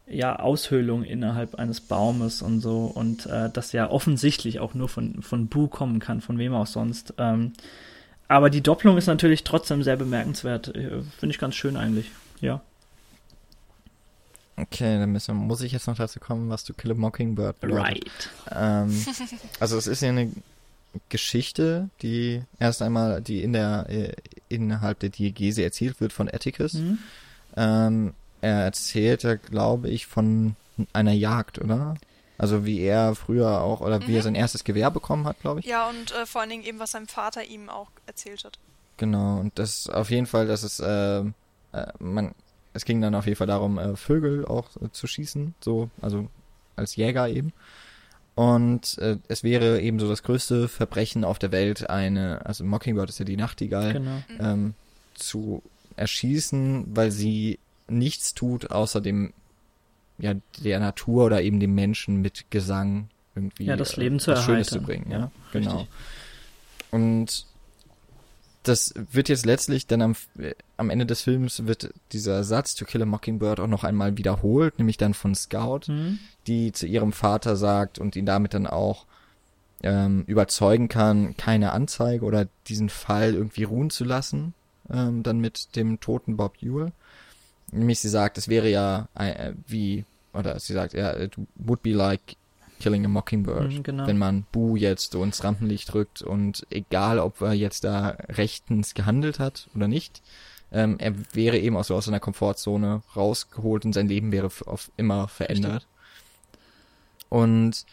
ja, Aushöhlung innerhalb eines Baumes und so und äh, das ja offensichtlich auch nur von, von Bu kommen kann, von wem auch sonst. Ähm, aber die Doppelung ist natürlich trotzdem sehr bemerkenswert. Äh, finde ich ganz schön eigentlich, ja. Okay, dann müssen, muss ich jetzt noch dazu kommen, was du Kill a Mockingbird bedeutet. Right. Ähm, also es ist ja eine Geschichte, die erst einmal, die in der äh, innerhalb der Diegese erzählt wird von Atticus. Mhm. Ähm, er erzählt ja, glaube ich, von einer Jagd, oder? Also wie er früher auch, oder wie er mhm. sein erstes Gewehr bekommen hat, glaube ich. Ja, und äh, vor allen Dingen eben, was sein Vater ihm auch erzählt hat. Genau, und das auf jeden Fall, dass es, äh, äh, man, es ging dann auf jeden Fall darum, äh, Vögel auch äh, zu schießen, so, also als Jäger eben. Und äh, es wäre eben so das größte Verbrechen auf der Welt, eine, also Mockingbird ist ja die Nachtigall, genau. Ähm, zu erschießen, weil sie nichts tut, außer dem, ja, der Natur oder eben dem Menschen mit Gesang irgendwie ja, das Leben äh, zu Schönes zu bringen. Ja, ja genau. Richtig. Und das wird jetzt letztlich dann am, äh, am Ende des Films wird dieser Satz To Kill a Mockingbird auch noch einmal wiederholt, nämlich dann von Scout, mhm. die zu ihrem Vater sagt und ihn damit dann auch ähm, überzeugen kann, keine Anzeige oder diesen Fall irgendwie ruhen zu lassen, ähm, dann mit dem toten Bob Ewell. Nämlich sie sagt, es wäre ja äh, wie, oder sie sagt, ja, it would be like Killing a Mockingbird. Mhm, genau. Wenn man Boo jetzt so ins Rampenlicht rückt und egal, ob er jetzt da rechtens gehandelt hat oder nicht, ähm, er wäre eben auch so aus seiner Komfortzone rausgeholt und sein Leben wäre auf immer verändert. Richtig. Und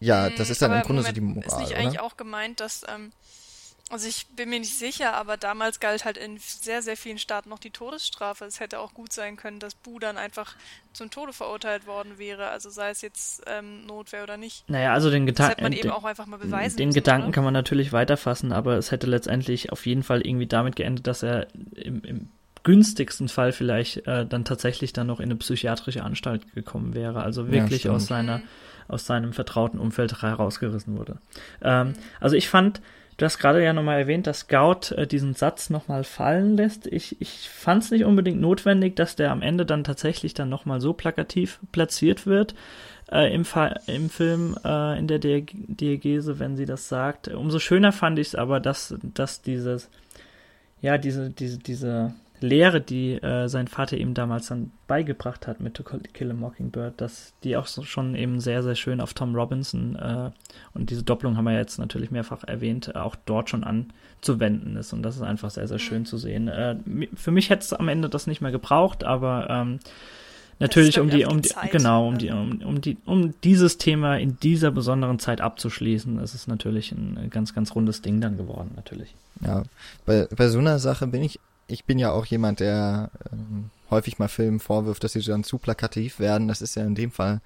ja, das ist dann Aber im Grunde Moment, so die Moral. Ist nicht oder? eigentlich auch gemeint, dass ähm, also ich bin mir nicht sicher, aber damals galt halt in sehr, sehr vielen Staaten noch die Todesstrafe. Es hätte auch gut sein können, dass Bu dann einfach zum Tode verurteilt worden wäre. Also sei es jetzt ähm, Notwehr oder nicht. Naja, also den Gedanken. hätte man eben auch einfach mal beweisen Den müssen, Gedanken oder? kann man natürlich weiterfassen, aber es hätte letztendlich auf jeden Fall irgendwie damit geendet, dass er im, im günstigsten Fall vielleicht äh, dann tatsächlich dann noch in eine psychiatrische Anstalt gekommen wäre. Also wirklich ja, aus seiner, mhm. aus seinem vertrauten Umfeld herausgerissen wurde. Ähm, mhm. Also ich fand, Du hast gerade ja nochmal erwähnt, dass Scout äh, diesen Satz nochmal fallen lässt. Ich, ich fand es nicht unbedingt notwendig, dass der am Ende dann tatsächlich dann nochmal so plakativ platziert wird äh, im, im Film, äh, in der Diegese, wenn sie das sagt. Umso schöner fand ich es aber, dass, dass dieses, ja, diese, diese, diese Lehre, die äh, sein Vater ihm damals dann beigebracht hat mit To Kill a Mockingbird, dass die auch so schon eben sehr, sehr schön auf Tom Robinson äh, und diese Doppelung haben wir jetzt natürlich mehrfach erwähnt, auch dort schon anzuwenden ist. Und das ist einfach sehr, sehr schön zu sehen. Äh, für mich hätte es am Ende das nicht mehr gebraucht, aber ähm, natürlich um die, um die, Zeit, genau, um die, um, um die, um dieses Thema in dieser besonderen Zeit abzuschließen, ist es natürlich ein ganz, ganz rundes Ding dann geworden, natürlich. Ja, bei, bei so einer Sache bin ich ich bin ja auch jemand, der ähm, häufig mal Filmen vorwirft, dass sie dann zu plakativ werden. Das ist ja in dem Fall,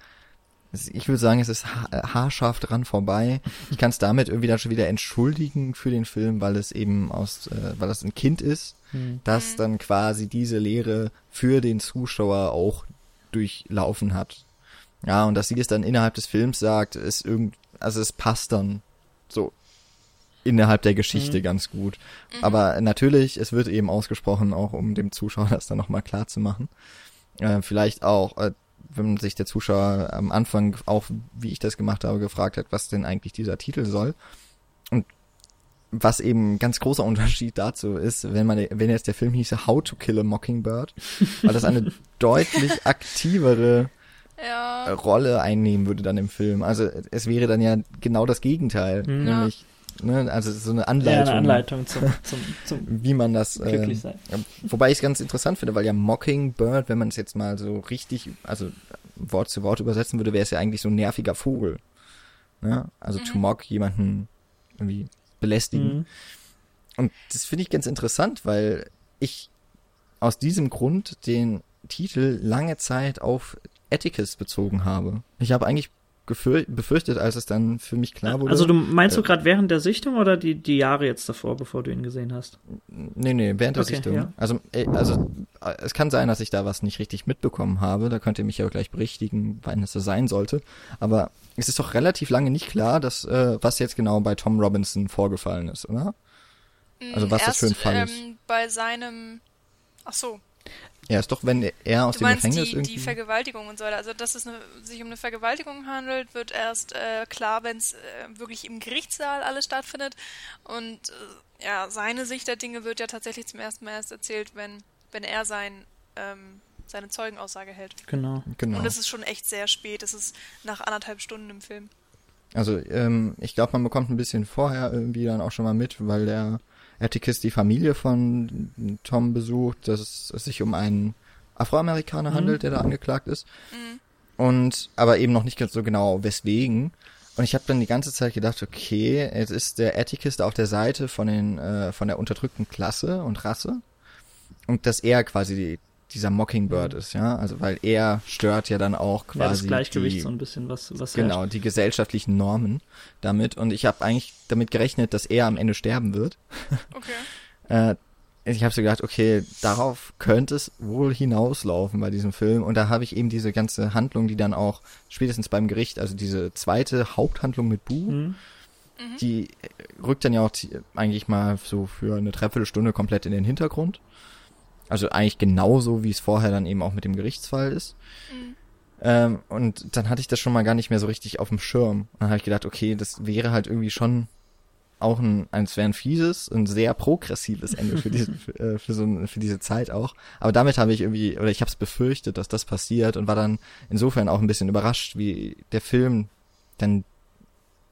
ich würde sagen, es ist ha äh, haarscharf dran vorbei. Ich kann es damit irgendwie dann schon wieder entschuldigen für den Film, weil es eben aus, äh, weil das ein Kind ist, mhm. das dann quasi diese Lehre für den Zuschauer auch durchlaufen hat. Ja, und dass sie das dann innerhalb des Films sagt, ist irgend, also es passt dann so innerhalb der Geschichte mhm. ganz gut. Mhm. Aber natürlich, es wird eben ausgesprochen, auch um dem Zuschauer das dann nochmal klar zu machen. Äh, vielleicht auch, äh, wenn sich der Zuschauer am Anfang auch, wie ich das gemacht habe, gefragt hat, was denn eigentlich dieser Titel soll. Und was eben ein ganz großer Unterschied dazu ist, wenn man, wenn jetzt der Film hieße How to Kill a Mockingbird, weil das eine deutlich aktivere ja. Rolle einnehmen würde dann im Film. Also es wäre dann ja genau das Gegenteil, mhm. nämlich Ne? Also so eine Anleitung. Ja, eine Anleitung zum, zum, zum wie man das. Äh, wobei ich es ganz interessant finde, weil ja Mockingbird, wenn man es jetzt mal so richtig, also Wort zu Wort übersetzen würde, wäre es ja eigentlich so ein nerviger Vogel. Ne? Also mhm. to mock jemanden irgendwie belästigen. Mhm. Und das finde ich ganz interessant, weil ich aus diesem Grund den Titel lange Zeit auf Atticus bezogen habe. Ich habe eigentlich befürchtet, als es dann für mich klar wurde. Also du meinst äh, du gerade während der Sichtung oder die, die Jahre jetzt davor, bevor du ihn gesehen hast? Nee, nee, während der okay, Sichtung. Ja. Also, äh, also es kann sein, dass ich da was nicht richtig mitbekommen habe. Da könnt ihr mich ja gleich berichtigen, wann es so sein sollte. Aber es ist doch relativ lange nicht klar, dass äh, was jetzt genau bei Tom Robinson vorgefallen ist, oder? Also was Erst, das für ein Fall ähm, ist. Bei seinem Ach so, Ja, ist doch, wenn er aus du dem meinst Gefängnis die, irgendwie... die Vergewaltigung und so weiter. Also, dass es eine, sich um eine Vergewaltigung handelt, wird erst äh, klar, wenn es äh, wirklich im Gerichtssaal alles stattfindet. Und äh, ja, seine Sicht der Dinge wird ja tatsächlich zum ersten Mal erst erzählt, wenn, wenn er sein, ähm, seine Zeugenaussage hält. Genau. genau. Und es ist schon echt sehr spät. Es ist nach anderthalb Stunden im Film. Also, ähm, ich glaube, man bekommt ein bisschen vorher irgendwie dann auch schon mal mit, weil der Atticus die Familie von Tom besucht, dass es sich um einen Afroamerikaner Mhm. handelt, der da angeklagt ist. Mhm. Und aber eben noch nicht ganz so genau weswegen. Und ich habe dann die ganze Zeit gedacht, okay, jetzt ist der Atticus da auf der Seite von den äh, von der unterdrückten Klasse und Rasse und dass er quasi die, dieser Mockingbird ist, ja, also weil er stört ja dann auch quasi Ja, das Gleichgewicht die, so ein bisschen, was, was genau herrscht. die gesellschaftlichen Normen damit und ich habe eigentlich damit gerechnet, dass er am Ende sterben wird. Okay. Äh, ich habe so gedacht, okay, darauf könnte es wohl hinauslaufen bei diesem Film. Und da habe ich eben diese ganze Handlung, die dann auch spätestens beim Gericht, also diese zweite Haupthandlung mit Bu, Mhm. die rückt dann ja auch eigentlich mal so für eine Dreiviertelstunde komplett in den Hintergrund. Also eigentlich genauso, wie es vorher dann eben auch mit dem Gerichtsfall ist. Mhm. Ähm, und dann hatte ich das schon mal gar nicht mehr so richtig auf dem Schirm. Und dann habe ich gedacht, okay, das wäre halt irgendwie schon auch ein, es wäre ein fieses, ein sehr progressives Ende für diese, für, äh, für so ein, für diese Zeit auch. Aber damit habe ich irgendwie, oder ich habe es befürchtet, dass das passiert und war dann insofern auch ein bisschen überrascht, wie der Film dann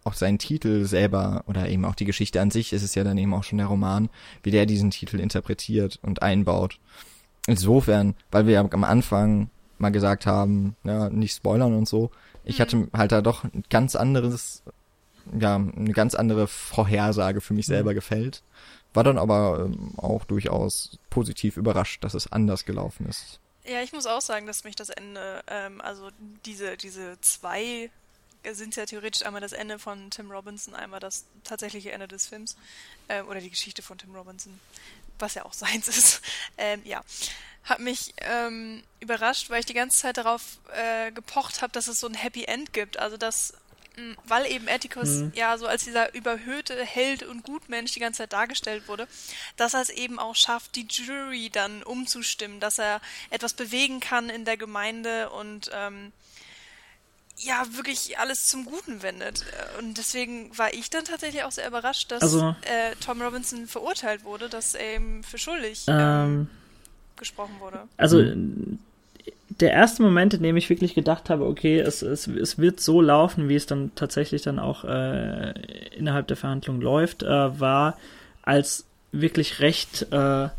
auch seinen Titel selber oder eben auch die Geschichte an sich, ist es ja dann eben auch schon der Roman, wie der diesen Titel interpretiert und einbaut. Insofern, weil wir ja am Anfang mal gesagt haben, ja, nicht spoilern und so, ich hatte halt da doch ein ganz anderes, ja, eine ganz andere Vorhersage für mich selber gefällt. War dann aber ähm, auch durchaus positiv überrascht, dass es anders gelaufen ist. Ja, ich muss auch sagen, dass mich das Ende, ähm, also diese, diese zwei sind ja theoretisch einmal das Ende von Tim Robinson, einmal das tatsächliche Ende des Films, ähm, oder die Geschichte von Tim Robinson, was ja auch seins ist. Ähm, ja, hat mich ähm, überrascht, weil ich die ganze Zeit darauf äh, gepocht habe, dass es so ein Happy End gibt. Also dass, mh, weil eben Atticus Mhm. ja so als dieser überhöhte Held und Gutmensch die ganze Zeit dargestellt wurde, dass er es eben auch schafft, die Jury dann umzustimmen, dass er etwas bewegen kann in der Gemeinde und ähm, ja, wirklich alles zum Guten wendet. Und deswegen war ich dann tatsächlich auch sehr überrascht, dass Also- äh, Tom Robinson verurteilt wurde, dass er eben für schuldig ähm, Ähm, gesprochen wurde. also der erste Moment, in dem ich wirklich gedacht habe, okay, es, es, es wird so laufen, wie es dann tatsächlich dann auch äh, innerhalb der Verhandlung läuft, äh, war, als wirklich recht äh,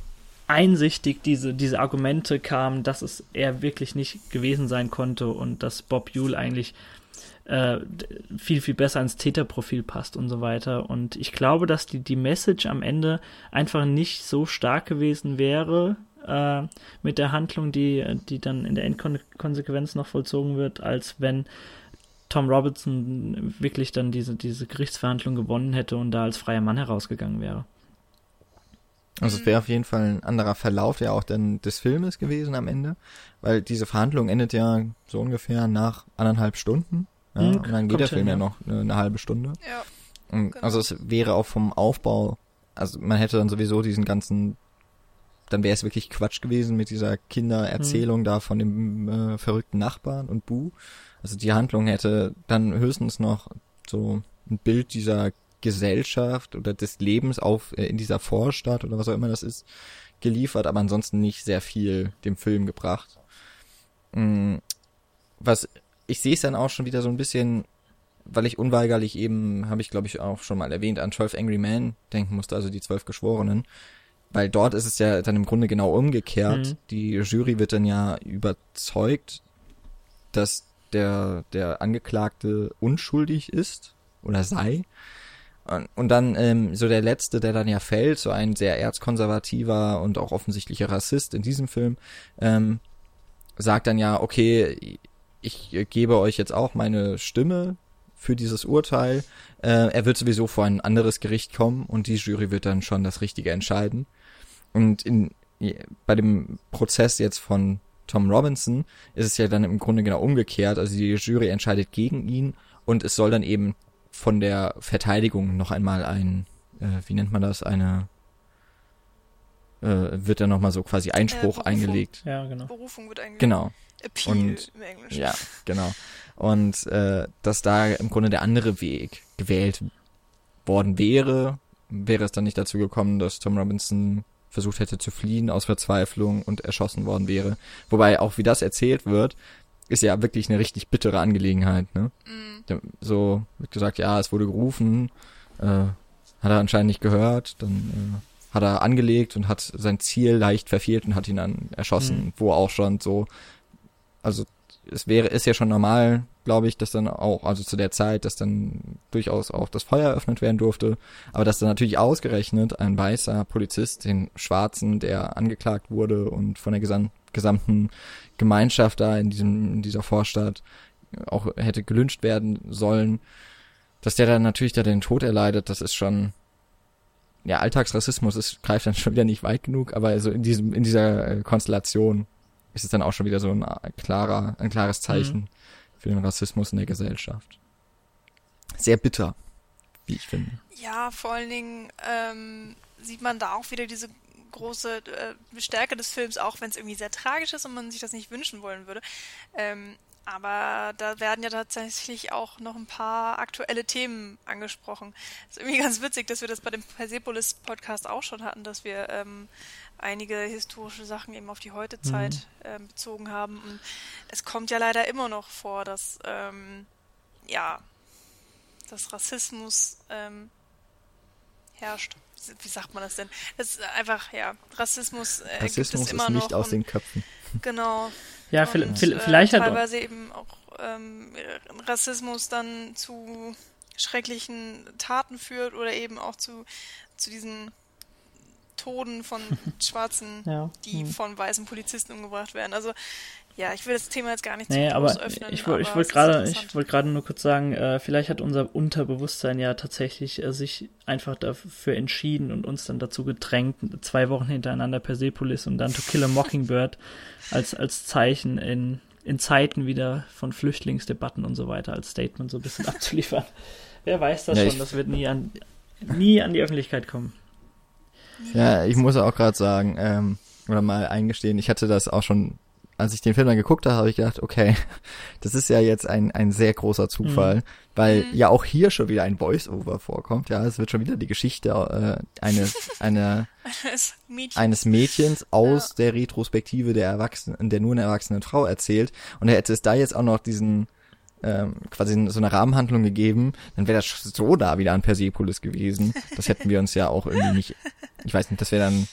einsichtig diese, diese Argumente kamen, dass es er wirklich nicht gewesen sein konnte und dass Bob Yule eigentlich äh, viel, viel besser ins Täterprofil passt und so weiter. Und ich glaube, dass die, die Message am Ende einfach nicht so stark gewesen wäre äh, mit der Handlung, die, die dann in der Endkonsequenz noch vollzogen wird, als wenn Tom Robinson wirklich dann diese, diese Gerichtsverhandlung gewonnen hätte und da als freier Mann herausgegangen wäre. Also es wäre auf jeden Fall ein anderer Verlauf ja auch dann des Filmes gewesen am Ende, weil diese Verhandlung endet ja so ungefähr nach anderthalb Stunden. Ja, Hm, und dann geht der hin, Film ja ja. noch eine, eine halbe Stunde. Ja. Und Genau. Also es wäre auch vom Aufbau, also man hätte dann sowieso diesen ganzen, dann wäre es wirklich Quatsch gewesen mit dieser Kindererzählung Hm. da von dem äh, verrückten Nachbarn und Bu. Also die Handlung hätte dann höchstens noch so ein Bild dieser Gesellschaft oder des Lebens auf äh, in dieser Vorstadt oder was auch immer das ist geliefert, aber ansonsten nicht sehr viel dem Film gebracht. Mm, Was ich sehe es dann auch schon wieder so ein bisschen, weil ich unweigerlich eben, habe ich glaube ich auch schon mal erwähnt, an 12 Angry Men denken musste, also die zwölf Geschworenen. Weil dort ist es ja dann im Grunde genau umgekehrt. Mhm. Die Jury wird dann ja überzeugt, dass der, der Angeklagte unschuldig ist oder sei. Und, und dann ähm, so der letzte, der dann ja fällt, so ein sehr erzkonservativer und auch offensichtlicher Rassist in diesem Film, ähm, sagt dann ja, okay, ich gebe euch jetzt auch meine Stimme für dieses Urteil. Äh, er wird sowieso vor ein anderes Gericht kommen und die Jury wird dann schon das Richtige entscheiden. Und in, bei dem Prozess jetzt von Tom Robinson ist es ja dann im Grunde genau umgekehrt. Also die Jury entscheidet gegen ihn und es soll dann eben von der Verteidigung noch einmal ein, äh, wie nennt man das, eine äh, wird dann nochmal so quasi Einspruch äh, eingelegt. Ja, genau. Berufung wird eingelegt. Genau. Appeal und, im Englischen. Ja, genau. Und äh, dass da im Grunde der andere Weg gewählt worden wäre, wäre es dann nicht dazu gekommen, dass Tom Robinson versucht hätte zu fliehen aus Verzweiflung und erschossen worden wäre. Wobei auch wie das erzählt wird, ist ja wirklich eine richtig bittere Angelegenheit. Ne? Mm. So wird gesagt, ja, es wurde gerufen, äh, hat er anscheinend nicht gehört, dann äh, hat er angelegt und hat sein Ziel leicht verfehlt und hat ihn dann erschossen, mm. wo auch schon so, also es wäre, ist ja schon normal, glaube ich, dass dann auch, also zu der Zeit, dass dann durchaus auch das Feuer eröffnet werden durfte, aber dass dann natürlich ausgerechnet ein weißer Polizist den Schwarzen, der angeklagt wurde und von der gesam gesamten Gemeinschaft da in diesem, in dieser Vorstadt auch hätte gelünscht werden sollen, dass der dann natürlich da den Tod erleidet, das ist schon, ja, Alltagsrassismus ist, greift dann schon wieder nicht weit genug, aber also in diesem, in dieser äh, Konstellation ist es dann auch schon wieder so ein äh, klarer, ein klares Zeichen mhm. für den Rassismus in der Gesellschaft. Sehr bitter, wie ich finde. Ja, vor allen Dingen ähm, sieht man da auch wieder diese große äh, Stärke des Films, auch wenn es irgendwie sehr tragisch ist und man sich das nicht wünschen wollen würde. Ähm, aber da werden ja tatsächlich auch noch ein paar aktuelle Themen angesprochen. Es ist irgendwie ganz witzig, dass wir das bei dem Persepolis Podcast auch schon hatten, dass wir ähm, einige historische Sachen eben auf die Heutezeit mhm. ähm, bezogen haben. Und es kommt ja leider immer noch vor, dass ähm, ja, dass Rassismus ähm, herrscht. Wie sagt man das denn? Das ist einfach, ja, Rassismus, äh, Rassismus gibt es immer ist nicht noch aus den Köpfen. Genau. Ja, und, vielleicht äh, hat teilweise eben auch ähm, Rassismus dann zu schrecklichen Taten führt oder eben auch zu, zu diesen Toten von Schwarzen, ja. die hm. von weißen Polizisten umgebracht werden. Also ja, ich will das Thema jetzt gar nicht nee, zu aber öffnen. Ich, aber ich wollte gerade, ich wollte gerade nur kurz sagen, äh, vielleicht hat unser Unterbewusstsein ja tatsächlich äh, sich einfach dafür entschieden und uns dann dazu gedrängt, zwei Wochen hintereinander Persepolis und dann To Kill a Mockingbird als als Zeichen in in Zeiten wieder von Flüchtlingsdebatten und so weiter als Statement so ein bisschen abzuliefern. Wer weiß das ja, schon? Das wird nie an nie an die Öffentlichkeit kommen. Ja, ich muss auch gerade sagen, ähm, oder mal eingestehen, ich hatte das auch schon, als ich den Film dann geguckt habe, habe ich gedacht, okay, das ist ja jetzt ein, ein sehr großer Zufall, mhm. weil mhm. ja auch hier schon wieder ein Voice-Over vorkommt, ja, es wird schon wieder die Geschichte äh, eines, eine, eines, Mädchen. eines Mädchens aus ja. der Retrospektive der Erwachsenen, der nun erwachsenen Frau erzählt und hätte es da jetzt auch noch diesen ähm, quasi so eine Rahmenhandlung gegeben, dann wäre das so da wieder an Persepolis gewesen. Das hätten wir uns ja auch irgendwie nicht, ich weiß nicht, das wäre dann,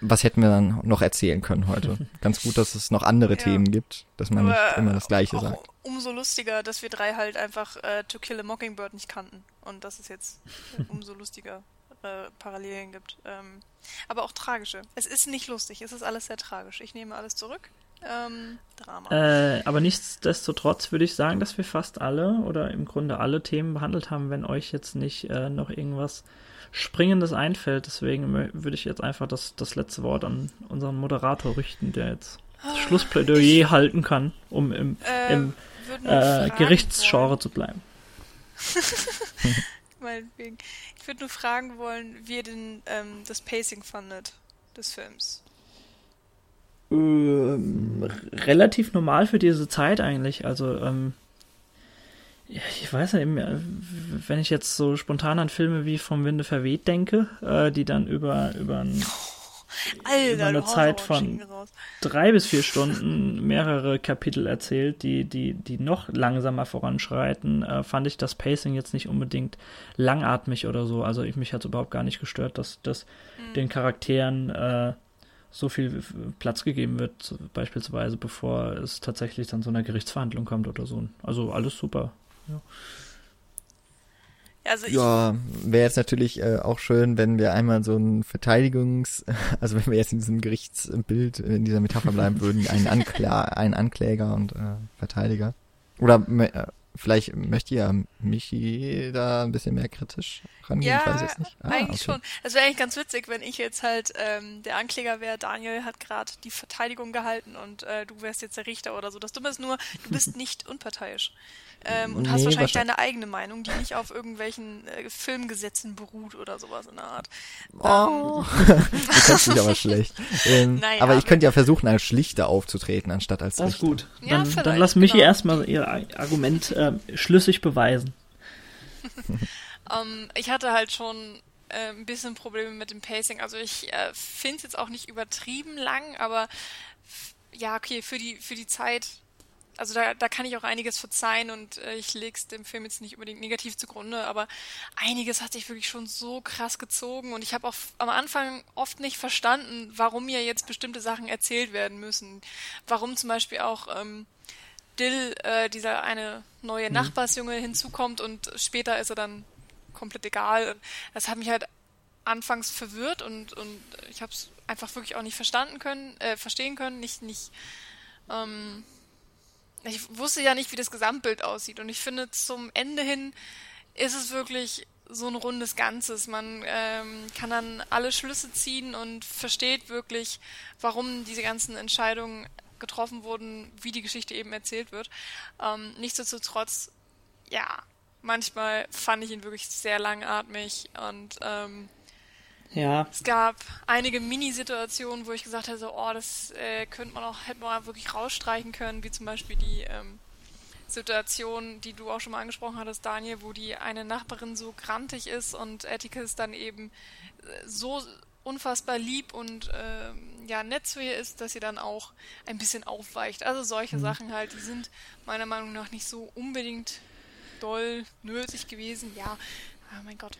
was hätten wir dann noch erzählen können heute? Ganz gut, dass es noch andere ja. Themen gibt, dass man Aber nicht immer das Gleiche sagt. Umso lustiger, dass wir drei halt einfach äh, To Kill a Mockingbird nicht kannten und dass es jetzt umso lustiger äh, Parallelen gibt. Ähm, aber auch tragische. Es ist nicht lustig, es ist alles sehr tragisch. Ich nehme alles zurück ähm, Drama. Äh, aber nichtsdestotrotz würde ich sagen, dass wir fast alle oder im Grunde alle Themen behandelt haben, wenn euch jetzt nicht äh, noch irgendwas Springendes einfällt. Deswegen würde ich jetzt einfach das, das letzte Wort an unseren Moderator richten, der jetzt das ah, Schlussplädoyer ich, halten kann, um im, äh, im äh, Gerichtsgenre zu bleiben. Meinetwegen. Ich würde nur fragen wollen, wie ihr denn ähm, das Pacing fandet des Films äh, relativ normal für diese Zeit eigentlich. Also, ähm, ich weiß nicht, wenn ich jetzt so spontan an Filme wie Vom Winde verweht denke, äh, die dann über, über, ein, Alter, über eine Zeit von drei bis vier Stunden mehrere Kapitel erzählt, die, die, die noch langsamer voranschreiten, äh, fand ich das Pacing jetzt nicht unbedingt langatmig oder so. Also ich, mich hat es überhaupt gar nicht gestört, dass, dass mhm. den Charakteren äh, so viel Platz gegeben wird, beispielsweise bevor es tatsächlich dann zu einer Gerichtsverhandlung kommt oder so. Also alles super. Ja. Also ja, wäre jetzt natürlich äh, auch schön, wenn wir einmal so ein Verteidigungs, also wenn wir jetzt in diesem Gerichtsbild, in dieser Metapher bleiben würden, einen, Ankla einen Ankläger und äh, Verteidiger. Oder äh, vielleicht möchte ja Michi da ein bisschen mehr kritisch rangehen, ja, ich weiß jetzt nicht. Ah, eigentlich okay. schon. Das wäre eigentlich ganz witzig, wenn ich jetzt halt ähm, der Ankläger wäre, Daniel hat gerade die Verteidigung gehalten und äh, du wärst jetzt der Richter oder so. Das Dumme ist nur, du bist nicht unparteiisch. Ähm, und nee, hast wahrscheinlich deine eigene Meinung, die nicht auf irgendwelchen äh, Filmgesetzen beruht oder sowas in der Art. Oh, ähm. das mich aber schlecht. Ähm, naja, aber ich könnte ja versuchen, als Schlichter aufzutreten, anstatt als das Richter. Das ist gut. Dann, ja, dann lass Michi genau. erstmal ihr Argument äh, schlüssig beweisen. um, ähm, ich hatte halt schon äh, ein bisschen Probleme mit dem Pacing. Also ich äh, finde es jetzt auch nicht übertrieben lang, aber ja, okay, für die, für die Zeit, also da, da kann ich auch einiges verzeihen und äh, ich leg's dem Film jetzt nicht unbedingt negativ zugrunde, aber einiges hat sich wirklich schon so krass gezogen und ich habe auch am Anfang oft nicht verstanden, warum mir jetzt bestimmte Sachen erzählt werden müssen. Warum zum Beispiel auch ähm, Dill, äh, dieser eine neue mhm. Nachbarsjunge hinzukommt und später ist er dann komplett egal. Das hat mich halt anfangs verwirrt und, und ich habe es einfach wirklich auch nicht verstanden können, äh, verstehen können, nicht, nicht, ähm, ich wusste ja nicht, wie das Gesamtbild aussieht und ich finde zum Ende hin ist es wirklich so ein rundes Ganzes. Man ähm, kann dann alle Schlüsse ziehen und versteht wirklich, warum diese ganzen Entscheidungen getroffen wurden, wie die Geschichte eben erzählt wird. Ähm, nichtsdestotrotz, ja, manchmal fand ich ihn wirklich sehr langatmig und ähm, ja. Es gab einige Mini-Situationen, wo ich gesagt hätte, so, oh, das äh, könnte man auch, hätte man wirklich rausstreichen können, wie zum Beispiel die ähm, Situation, die du auch schon mal angesprochen hattest, Daniel, wo die eine Nachbarin so grantig ist und Atticus dann eben äh, so unfassbar lieb und äh, ja nett zu ihr ist, dass sie dann auch ein bisschen aufweicht. Also solche mhm. Sachen halt, die sind meiner Meinung nach nicht so unbedingt doll nötig gewesen. Ja, oh mein Gott.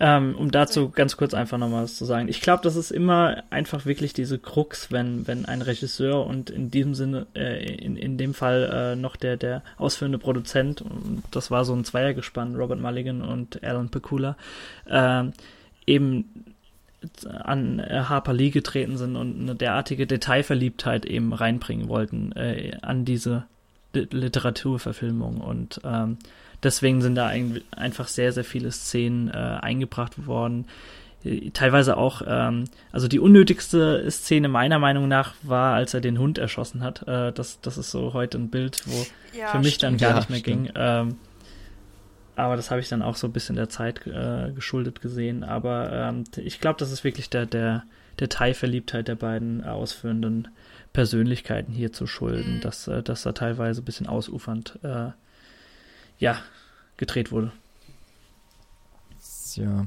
Ähm, um dazu ganz kurz einfach nochmal was zu sagen. Ich glaube, das ist immer einfach wirklich diese Krux, wenn, wenn ein Regisseur und in diesem Sinne, äh, in, in dem Fall äh, noch der, der ausführende Produzent, das war so ein Zweiergespann, Robert Mulligan und Alan Pecula, äh, eben an äh, Harper Lee getreten sind und eine derartige Detailverliebtheit eben reinbringen wollten äh, an diese Literaturverfilmung und ähm, deswegen sind da ein, einfach sehr, sehr viele Szenen äh, eingebracht worden. Äh, teilweise auch, ähm, also die unnötigste Szene meiner Meinung nach war, als er den Hund erschossen hat. Äh, das, das ist so heute ein Bild, wo ja, für mich stimmt. dann gar ja, nicht mehr stimmt. ging. Ähm, aber das habe ich dann auch so ein bisschen der Zeit äh, geschuldet gesehen. Aber ähm, ich glaube, das ist wirklich der, der Detailverliebtheit der beiden ausführenden Persönlichkeiten hier zu schulden, mhm. dass, äh, dass da teilweise ein bisschen ausufernd äh, ja, gedreht wurde. Ja,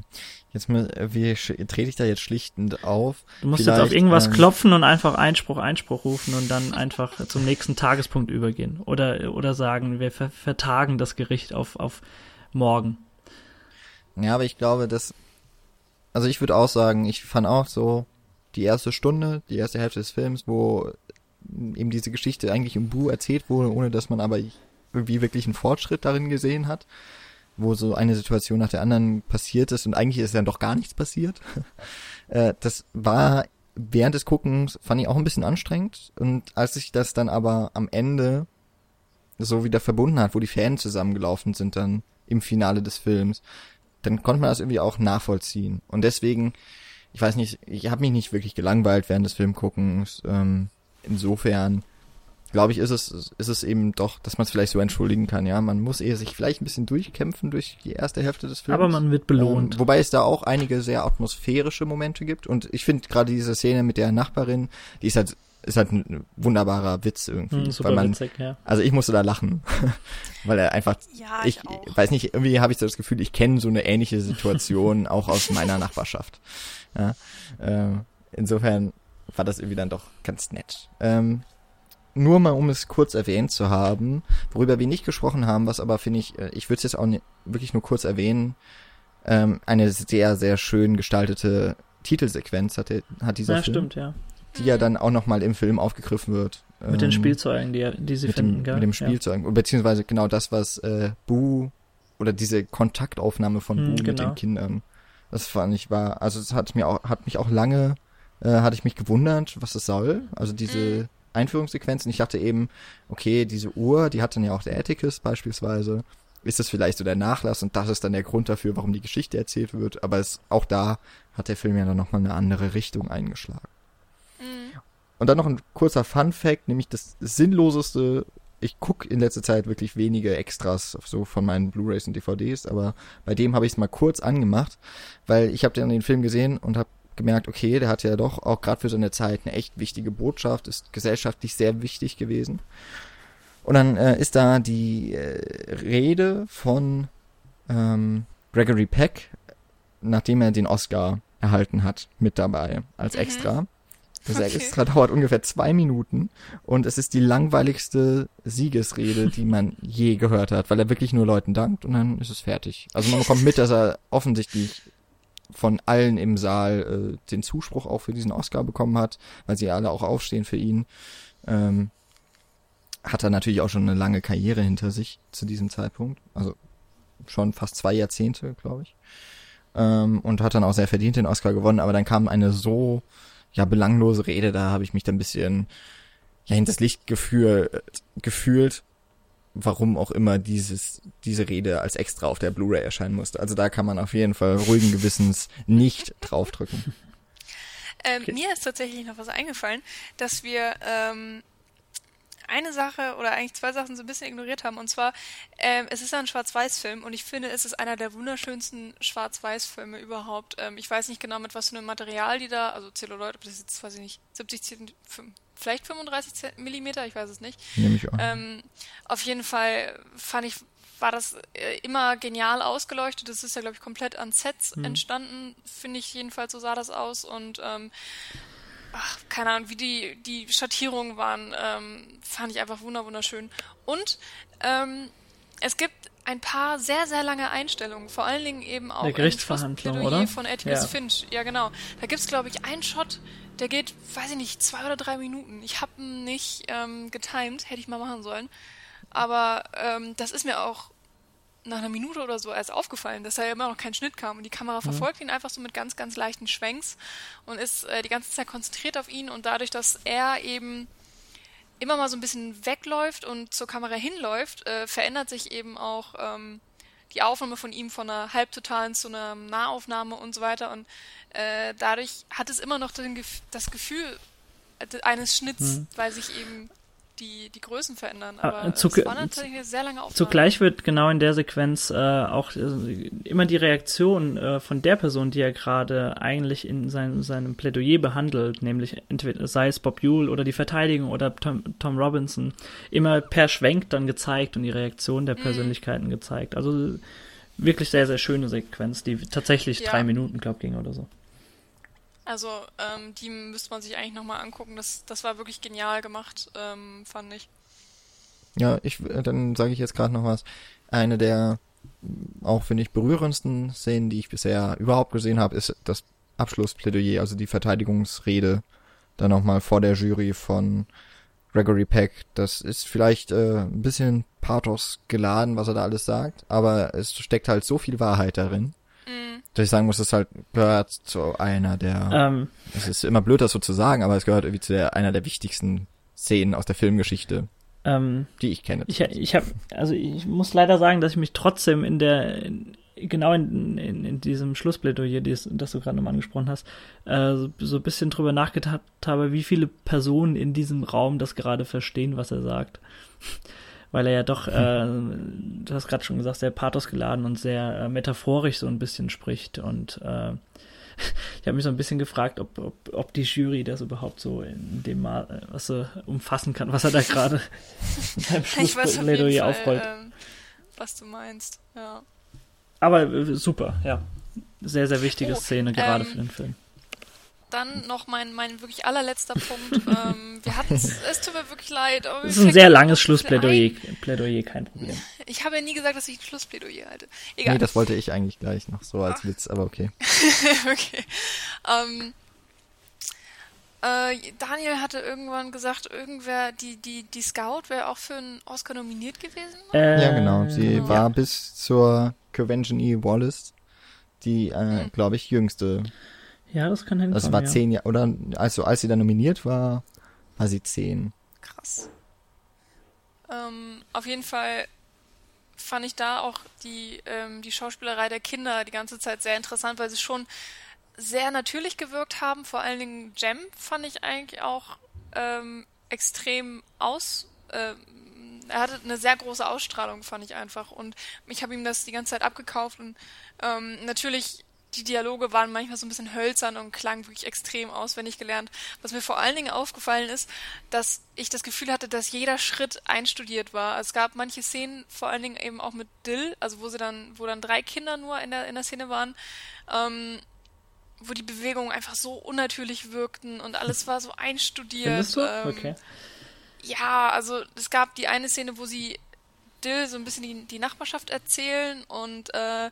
jetzt mal, wie trete ich da jetzt schlichtend auf? Du musst Vielleicht, jetzt auf irgendwas ähm, klopfen und einfach Einspruch, Einspruch rufen und dann einfach zum nächsten Tagespunkt übergehen. Oder, oder sagen, wir ver vertagen das Gericht auf, auf morgen. Ja, aber ich glaube, dass, also ich würde auch sagen, ich fand auch so die erste Stunde, die erste Hälfte des Films, wo eben diese Geschichte eigentlich im Bu erzählt wurde, ohne dass man aber irgendwie wirklich einen Fortschritt darin gesehen hat, wo so eine Situation nach der anderen passiert ist und eigentlich ist dann doch gar nichts passiert. äh, das war während des Guckens fand ich auch ein bisschen anstrengend und als sich das dann aber am Ende so wieder verbunden hat, wo die Fäden zusammengelaufen sind dann im Finale des Films, dann konnte man das irgendwie auch nachvollziehen und deswegen ich weiß nicht, ich habe mich nicht wirklich gelangweilt während des Filmguckens. Ähm, insofern glaube ich, ist es, ist es eben doch, dass man es vielleicht so entschuldigen kann, ja. Man muss eher sich vielleicht ein bisschen durchkämpfen durch die erste Hälfte des Films. Aber man wird belohnt. Ähm, wobei es da auch einige sehr atmosphärische Momente gibt. Und ich finde gerade diese Szene mit der Nachbarin, die ist halt, ist halt ein wunderbarer Witz irgendwie. Hm, super weil man, witzig, ja. Also ich musste da lachen. weil er einfach, ja, ich, ich weiß nicht, irgendwie habe ich so das Gefühl, ich kenne so eine ähnliche Situation auch aus meiner Nachbarschaft. Ja, äh, insofern war das irgendwie dann doch ganz nett. Ähm, nur mal, um es kurz erwähnt zu haben, worüber wir nicht gesprochen haben, was aber finde ich, äh, ich würde es jetzt auch wirklich nur kurz erwähnen, ähm, eine sehr, sehr schön gestaltete Titelsequenz hat, hat dieser ja, Film. stimmt, ja. Die ja dann auch nochmal im Film aufgegriffen wird. Mit ähm, den Spielzeugen, die, die sie mit finden, dem, gell? Mit dem Spielzeug. Ja. Beziehungsweise genau das, was äh, Boo oder diese Kontaktaufnahme von hm, Boo genau. mit den Kindern. Das fand ich war, also es hat mir auch, hat mich auch lange, äh, hatte ich mich gewundert, was es soll. Also diese, Einführungssequenzen. Ich dachte eben, okay, diese Uhr, die hat dann ja auch der Atticus beispielsweise. Ist das vielleicht so der Nachlass und das ist dann der Grund dafür, warum die Geschichte erzählt wird. Aber es, auch da hat der Film ja dann nochmal eine andere Richtung eingeschlagen. Mhm. Und dann noch ein kurzer Fun Fact, nämlich das sinnloseste ich gucke in letzter Zeit wirklich wenige Extras so von meinen Blu-rays und DVDs, aber bei dem habe ich es mal kurz angemacht, weil ich habe dann den Film gesehen und habe gemerkt, okay, der hat ja doch auch gerade für seine Zeit eine echt wichtige Botschaft, ist gesellschaftlich sehr wichtig gewesen. Und dann äh, ist da die äh, Rede von ähm, Gregory Peck, nachdem er den Oscar erhalten hat, mit dabei als mhm. Extra. Das okay. extra dauert ungefähr zwei Minuten und es ist die langweiligste Siegesrede, die man je gehört hat, weil er wirklich nur Leuten dankt und dann ist es fertig. Also man bekommt mit, dass er offensichtlich von allen im Saal äh, den Zuspruch auch für diesen Oscar bekommen hat, weil sie alle auch aufstehen für ihn. Ähm, hat er natürlich auch schon eine lange Karriere hinter sich zu diesem Zeitpunkt, also schon fast zwei Jahrzehnte, glaube ich. Ähm, und hat dann auch sehr verdient den Oscar gewonnen, aber dann kam eine so ja belanglose Rede, da habe ich mich dann ein bisschen ja hinters Licht gefühl, gefühlt, warum auch immer dieses diese Rede als extra auf der Blu-ray erscheinen musste. Also da kann man auf jeden Fall ruhigen Gewissens nicht draufdrücken. Ähm, okay. Mir ist tatsächlich noch was eingefallen, dass wir ähm, eine Sache oder eigentlich zwei Sachen so ein bisschen ignoriert haben. Und zwar, ähm, es ist ein Schwarz-Weiß-Film und ich finde, es ist einer der wunderschönsten Schwarz-Weiß-Filme überhaupt. Ähm, ich weiß nicht genau, mit was für einem Material die da, also Zelluloid, ob das jetzt, weiß ich nicht, 70, vielleicht 35 Millimeter, ich weiß es nicht. Nehme ich an. Ähm, auf jeden Fall fand ich, war das äh, immer genial ausgeleuchtet. Das ist ja, glaube ich, komplett an Sets mhm. entstanden, finde ich jedenfalls, so sah das aus. Und ähm, ach, keine Ahnung, wie die, die Schattierungen waren, ähm, fand ich einfach wunderschön. Und ähm, es gibt ein paar sehr, sehr lange Einstellungen, vor allen Dingen eben auch der Gerichtsverhandlung, oder? von Atticus ja. Finch. Ja, genau. Da gibt's glaube ich, einen Shot, der geht, weiß ich nicht, zwei oder drei Minuten. Ich habe ihn nicht ähm, getimed, hätte ich mal machen sollen. Aber ähm, das ist mir auch nach einer Minute oder so erst aufgefallen, dass da ja immer noch kein Schnitt kam und die Kamera mhm. verfolgt ihn einfach so mit ganz, ganz leichten Schwenks und ist äh, die ganze Zeit konzentriert auf ihn und dadurch, dass er eben immer mal so ein bisschen wegläuft und zur Kamera hinläuft, äh, verändert sich eben auch ähm, die Aufnahme von ihm von einer halbtotalen zu einer Nahaufnahme und so weiter und äh, dadurch hat es immer noch den, das Gefühl äh, eines Schnitts, mhm. weil sich eben die, die Größen verändern. Ah, aber zu, es war natürlich eine sehr lange Aufnahme. Zugleich wird genau in der Sequenz äh, auch äh, immer die Reaktion äh, von der Person, die er gerade eigentlich in seinem, seinem Plädoyer behandelt, nämlich entweder sei es Bob Yule oder die Verteidigung oder Tom, Tom Robinson, immer per Schwenk dann gezeigt und die Reaktion der mhm. Persönlichkeiten mhm. gezeigt. Also wirklich sehr, sehr schöne Sequenz, die tatsächlich ja. drei Minuten, glaube ich, ging oder so. Also ähm, die müsste man sich eigentlich nochmal angucken. Das, das war wirklich genial gemacht, ähm, fand ich. Ja, ich äh, dann sage ich jetzt gerade noch was. Eine der auch finde ich berührendsten Szenen, die ich bisher überhaupt gesehen habe, ist das Abschlussplädoyer, also die Verteidigungsrede dann nochmal vor der Jury von Gregory Peck. Das ist vielleicht äh, ein bisschen Pathos geladen, was er da alles sagt, aber es steckt halt so viel Wahrheit darin dass ich sagen muss, das halt gehört zu einer der. Ähm, es ist immer blöd, das so zu sagen, aber es gehört irgendwie zu der, einer der wichtigsten Szenen aus der Filmgeschichte, ähm, die ich kenne. Ich, ich habe, also ich muss leider sagen, dass ich mich trotzdem in der in, genau in, in, in diesem Schlussplädoyer, das, das du gerade nochmal angesprochen hast, äh, so, so ein bisschen drüber nachgedacht habe, wie viele Personen in diesem Raum das gerade verstehen, was er sagt weil er ja doch, äh, du hast gerade schon gesagt, sehr pathosgeladen und sehr äh, metaphorisch so ein bisschen spricht. Und äh, ich habe mich so ein bisschen gefragt, ob, ob, ob die Jury das überhaupt so in dem Mal äh, was so umfassen kann, was er da gerade mit seinem Schlussplädoyer aufrollt. Ähm, was du meinst, ja. Aber äh, super, ja. Sehr, sehr wichtige oh, Szene, gerade ähm, für den Film dann noch mein, mein wirklich allerletzter Punkt. ähm, wir hatten es tut mir wirklich leid. Es ist ein sehr langes Schlussplädoyer, Plädoyer, kein Problem. Ich habe ja nie gesagt, dass ich ein Schlussplädoyer halte. Egal. Nee, das wollte ich eigentlich gleich noch so als Ach. Witz, aber okay. okay. Ähm, äh, Daniel hatte irgendwann gesagt, irgendwer, die, die, die Scout wäre auch für einen Oscar nominiert gewesen. Äh, ja, genau. Sie genau. war bis zur Convention E. Wallace die, äh, hm. glaube ich, jüngste ja, das kann hinkommen. Das war ja. zehn Jahre, oder? Also, als sie dann nominiert war, war sie zehn. krass. Ähm, auf jeden Fall fand ich da auch die, ähm, die Schauspielerei der Kinder die ganze Zeit sehr interessant, weil sie schon sehr natürlich gewirkt haben. Vor allen Dingen Jem fand ich eigentlich auch ähm, extrem aus. Äh, er hatte eine sehr große Ausstrahlung, fand ich einfach. Und ich habe ihm das die ganze Zeit abgekauft. Und ähm, natürlich die Dialoge waren manchmal so ein bisschen hölzern und klangen wirklich extrem auswendig gelernt. Was mir vor allen Dingen aufgefallen ist, dass ich das Gefühl hatte, dass jeder Schritt einstudiert war. Also es gab manche Szenen, vor allen Dingen eben auch mit Dill, also wo sie dann, wo dann drei Kinder nur in der, in der Szene waren, ähm, wo die Bewegungen einfach so unnatürlich wirkten und alles war so einstudiert. Findest du? Ähm, okay. Ja, also es gab die eine Szene, wo sie Dill so ein bisschen die, die Nachbarschaft erzählen und äh,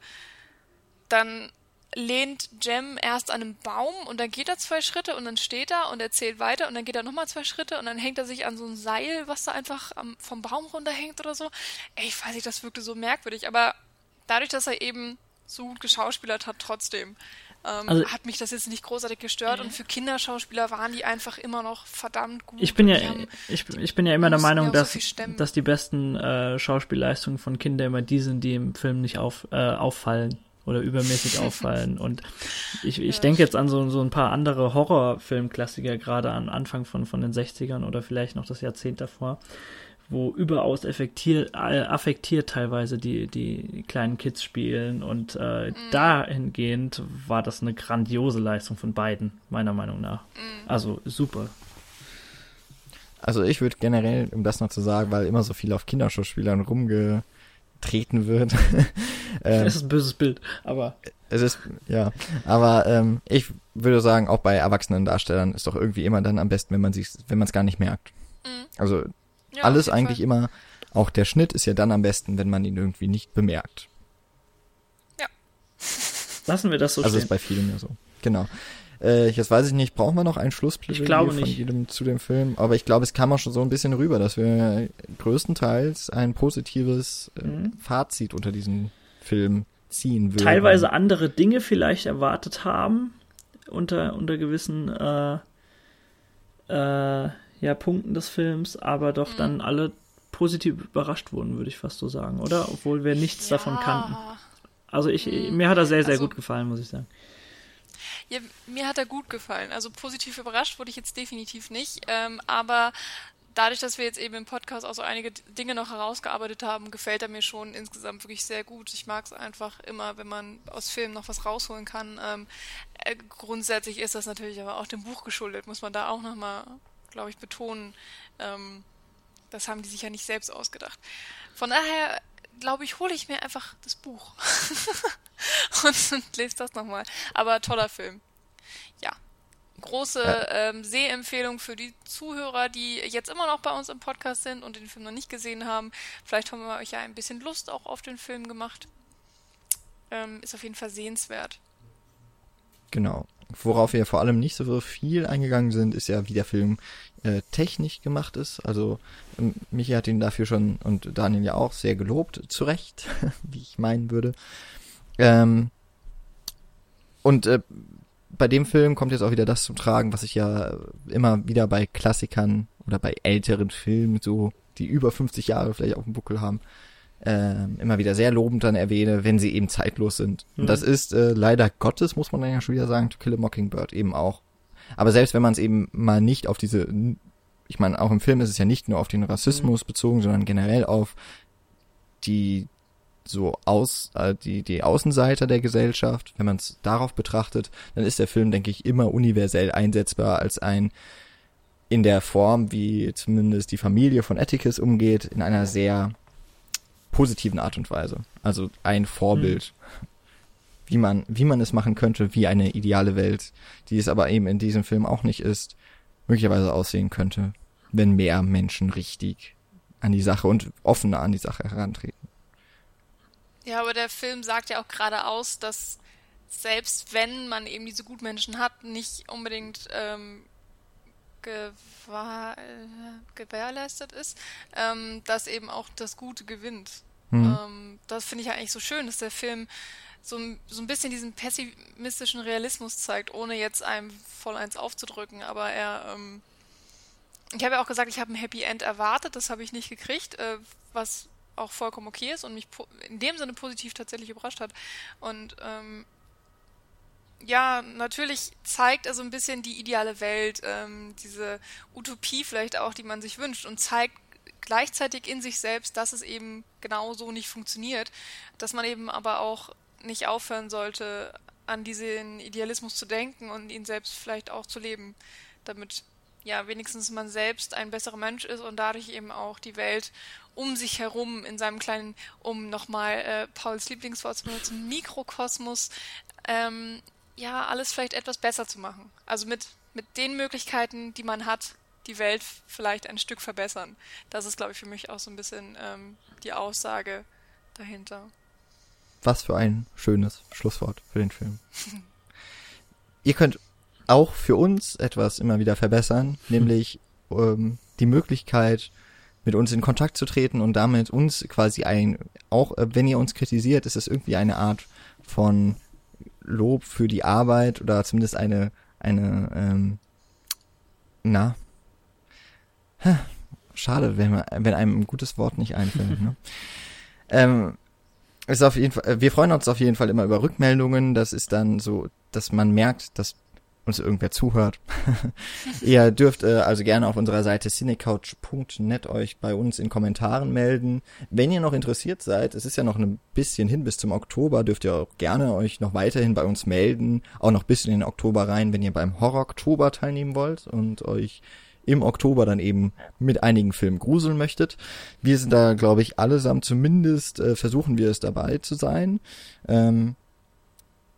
dann lehnt Jem erst an einem Baum und dann geht er zwei Schritte und dann steht er und erzählt weiter und dann geht er nochmal zwei Schritte und dann hängt er sich an so ein Seil, was da einfach am, vom Baum runterhängt oder so. Ey, ich weiß nicht, das wirkte so merkwürdig, aber dadurch, dass er eben so gut geschauspielert hat, trotzdem, ähm, also, hat mich das jetzt nicht großartig gestört und für Kinderschauspieler waren die einfach immer noch verdammt gut. Ich bin ja, ich, ich bin ja immer der Meinung, dass, so dass die besten äh, Schauspielleistungen von Kindern immer die sind, die im Film nicht auf, äh, auffallen oder übermäßig auffallen. Und ich, ich ja. denke jetzt an so, so ein paar andere Horrorfilmklassiker, gerade am Anfang von, von den 60ern oder vielleicht noch das Jahrzehnt davor, wo überaus affektiert, affektiert teilweise die, die kleinen Kids spielen. Und äh, mhm. dahingehend war das eine grandiose Leistung von beiden, meiner Meinung nach. Mhm. Also super. Also ich würde generell, um das noch zu sagen, weil immer so viel auf Kinderschauspielern rumge treten wird. ähm, das ist ein böses Bild, aber. Es ist, ja. Aber ähm, ich würde sagen, auch bei erwachsenen Darstellern ist doch irgendwie immer dann am besten, wenn man sich, wenn man es gar nicht merkt. Mhm. Also ja, alles eigentlich Fall. immer, auch der Schnitt ist ja dann am besten, wenn man ihn irgendwie nicht bemerkt. Ja. Lassen wir das so also stehen. Also ist bei vielen ja so. Genau. Äh, jetzt weiß ich nicht, brauchen wir noch ein Schlussplädoyer von nicht. jedem zu dem Film? Aber ich glaube, es kam auch schon so ein bisschen rüber, dass wir größtenteils ein positives äh, mhm. Fazit unter diesem Film ziehen würden. Teilweise andere Dinge vielleicht erwartet haben unter, unter gewissen äh, äh, ja, Punkten des Films, aber doch mhm. dann alle positiv überrascht wurden, würde ich fast so sagen, oder? Obwohl wir nichts ja. davon kannten. Also ich, mhm. mir hat er sehr, sehr also, gut gefallen, muss ich sagen. Ja, mir hat er gut gefallen. Also positiv überrascht wurde ich jetzt definitiv nicht. Ähm, aber dadurch, dass wir jetzt eben im Podcast auch so einige Dinge noch herausgearbeitet haben, gefällt er mir schon insgesamt wirklich sehr gut. Ich mag es einfach immer, wenn man aus Filmen noch was rausholen kann. Ähm, äh, grundsätzlich ist das natürlich aber auch dem Buch geschuldet, muss man da auch nochmal, glaube ich, betonen. Ähm, das haben die sich ja nicht selbst ausgedacht. Von daher glaube ich, hole ich mir einfach das Buch und, und lese das nochmal. Aber toller Film. Ja. Große ja. ähm, Sehempfehlung für die Zuhörer, die jetzt immer noch bei uns im Podcast sind und den Film noch nicht gesehen haben. Vielleicht haben wir euch ja ein bisschen Lust auch auf den Film gemacht. Ähm, ist auf jeden Fall sehenswert. Genau. Worauf wir vor allem nicht so viel eingegangen sind, ist ja, wie der Film äh, technisch gemacht ist. Also ähm, Michi hat ihn dafür schon und Daniel ja auch sehr gelobt, zu Recht, wie ich meinen würde. Ähm, und äh, bei dem Film kommt jetzt auch wieder das zum Tragen, was ich ja immer wieder bei Klassikern oder bei älteren Filmen, so die über 50 Jahre vielleicht auf dem Buckel haben, äh, immer wieder sehr lobend dann erwähne, wenn sie eben zeitlos sind. Mhm. Und das ist äh, leider Gottes, muss man dann ja schon wieder sagen, To Kill a Mockingbird eben auch. Aber selbst wenn man es eben mal nicht auf diese, ich meine, auch im Film ist es ja nicht nur auf den Rassismus mhm. bezogen, sondern generell auf die so aus äh, die die Außenseiter der Gesellschaft, wenn man es darauf betrachtet, dann ist der Film, denke ich, immer universell einsetzbar als ein in der Form, wie zumindest die Familie von Atticus umgeht, in einer sehr positiven Art und Weise. Also ein Vorbild. Mhm wie man, wie man es machen könnte, wie eine ideale Welt, die es aber eben in diesem Film auch nicht ist, möglicherweise aussehen könnte, wenn mehr Menschen richtig an die Sache und offener an die Sache herantreten. Ja, aber der Film sagt ja auch gerade aus, dass selbst wenn man eben diese Gutmenschen hat, nicht unbedingt ähm, gewahr, äh, gewährleistet ist, ähm, dass eben auch das Gute gewinnt. Mhm. Ähm, das finde ich ja eigentlich so schön, dass der Film so, so ein bisschen diesen pessimistischen Realismus zeigt, ohne jetzt einem voll eins aufzudrücken, aber er, ähm, ich habe ja auch gesagt, ich habe ein Happy End erwartet, das habe ich nicht gekriegt, äh, was auch vollkommen okay ist und mich in dem Sinne positiv tatsächlich überrascht hat. Und ähm, ja, natürlich zeigt er so ein bisschen die ideale Welt, ähm, diese Utopie vielleicht auch, die man sich wünscht und zeigt gleichzeitig in sich selbst, dass es eben genau so nicht funktioniert, dass man eben aber auch nicht aufhören sollte, an diesen Idealismus zu denken und ihn selbst vielleicht auch zu leben, damit ja wenigstens man selbst ein besserer Mensch ist und dadurch eben auch die Welt um sich herum in seinem kleinen, um nochmal äh, Pauls Lieblingswort zu benutzen, Mikrokosmos, ähm, ja, alles vielleicht etwas besser zu machen. Also mit, mit den Möglichkeiten, die man hat, die Welt vielleicht ein Stück verbessern. Das ist, glaube ich, für mich auch so ein bisschen ähm, die Aussage dahinter. Was für ein schönes Schlusswort für den Film. Ihr könnt auch für uns etwas immer wieder verbessern, nämlich ähm, die Möglichkeit, mit uns in Kontakt zu treten und damit uns quasi ein, auch äh, wenn ihr uns kritisiert, ist es irgendwie eine Art von Lob für die Arbeit oder zumindest eine, eine, ähm, na, schade, wenn, man, wenn einem ein gutes Wort nicht einfällt. ne? ähm, ist auf jeden Fall, wir freuen uns auf jeden Fall immer über Rückmeldungen. Das ist dann so, dass man merkt, dass uns irgendwer zuhört. Ihr dürft äh, also gerne auf unserer Seite cinecouch.net euch bei uns in Kommentaren melden. Wenn ihr noch interessiert seid, es ist ja noch ein bisschen hin bis zum Oktober, dürft ihr auch gerne euch noch weiterhin bei uns melden. Auch noch bis in den Oktober rein, wenn ihr beim Horror-Oktober teilnehmen wollt und euch im Oktober dann eben mit einigen Filmen gruseln möchtet. Wir sind da, glaube ich, allesamt zumindest äh, versuchen wir es dabei zu sein. Ähm,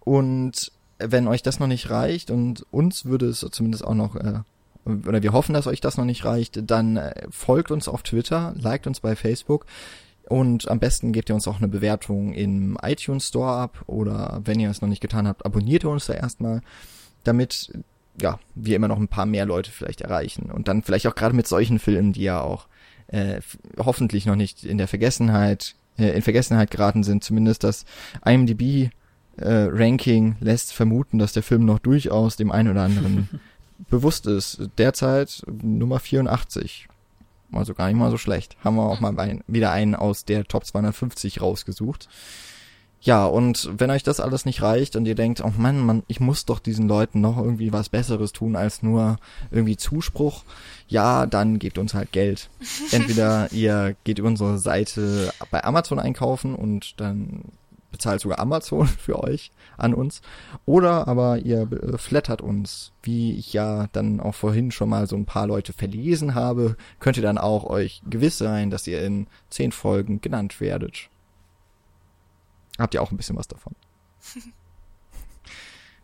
und wenn euch das noch nicht reicht und uns würde es zumindest auch noch, äh, oder wir hoffen, dass euch das noch nicht reicht, dann äh, folgt uns auf Twitter, liked uns bei Facebook und am besten gebt ihr uns auch eine Bewertung im iTunes Store ab oder wenn ihr es noch nicht getan habt, abonniert ihr uns da erstmal, damit ja, wir immer noch ein paar mehr Leute vielleicht erreichen und dann vielleicht auch gerade mit solchen Filmen, die ja auch äh, hoffentlich noch nicht in der Vergessenheit äh, in Vergessenheit geraten sind, zumindest das IMDb äh, Ranking lässt vermuten, dass der Film noch durchaus dem einen oder anderen bewusst ist. Derzeit Nummer 84. Also gar nicht mal so schlecht. Haben wir auch mal ein, wieder einen aus der Top 250 rausgesucht. Ja, und wenn euch das alles nicht reicht und ihr denkt, oh Mann, man, ich muss doch diesen Leuten noch irgendwie was Besseres tun als nur irgendwie Zuspruch, ja, dann gebt uns halt Geld. Entweder ihr geht über unsere Seite bei Amazon einkaufen und dann bezahlt sogar Amazon für euch an uns. Oder aber ihr äh, flattert uns, wie ich ja dann auch vorhin schon mal so ein paar Leute verlesen habe, könnt ihr dann auch euch gewiss sein, dass ihr in zehn Folgen genannt werdet. Habt ihr auch ein bisschen was davon.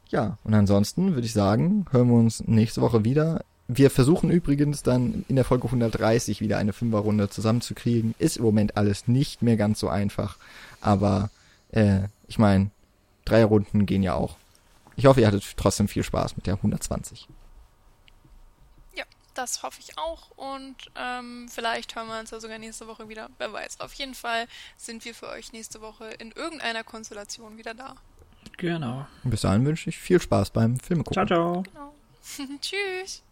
ja, und ansonsten würde ich sagen, hören wir uns nächste Woche wieder. Wir versuchen übrigens dann in der Folge 130 wieder eine Fünferrunde zusammenzukriegen. Ist im Moment alles nicht mehr ganz so einfach, aber äh, ich meine, drei Runden gehen ja auch. Ich hoffe, ihr hattet trotzdem viel Spaß mit der 120. Ja, das hoffe ich auch. Und ähm, vielleicht hören wir uns ja sogar nächste Woche wieder. Wer weiß. Auf jeden Fall sind wir für euch nächste Woche in irgendeiner Konstellation wieder da. Genau. Und bis dahin wünsche ich viel Spaß beim Filme gucken. Ciao, ciao. Genau. Tschüss.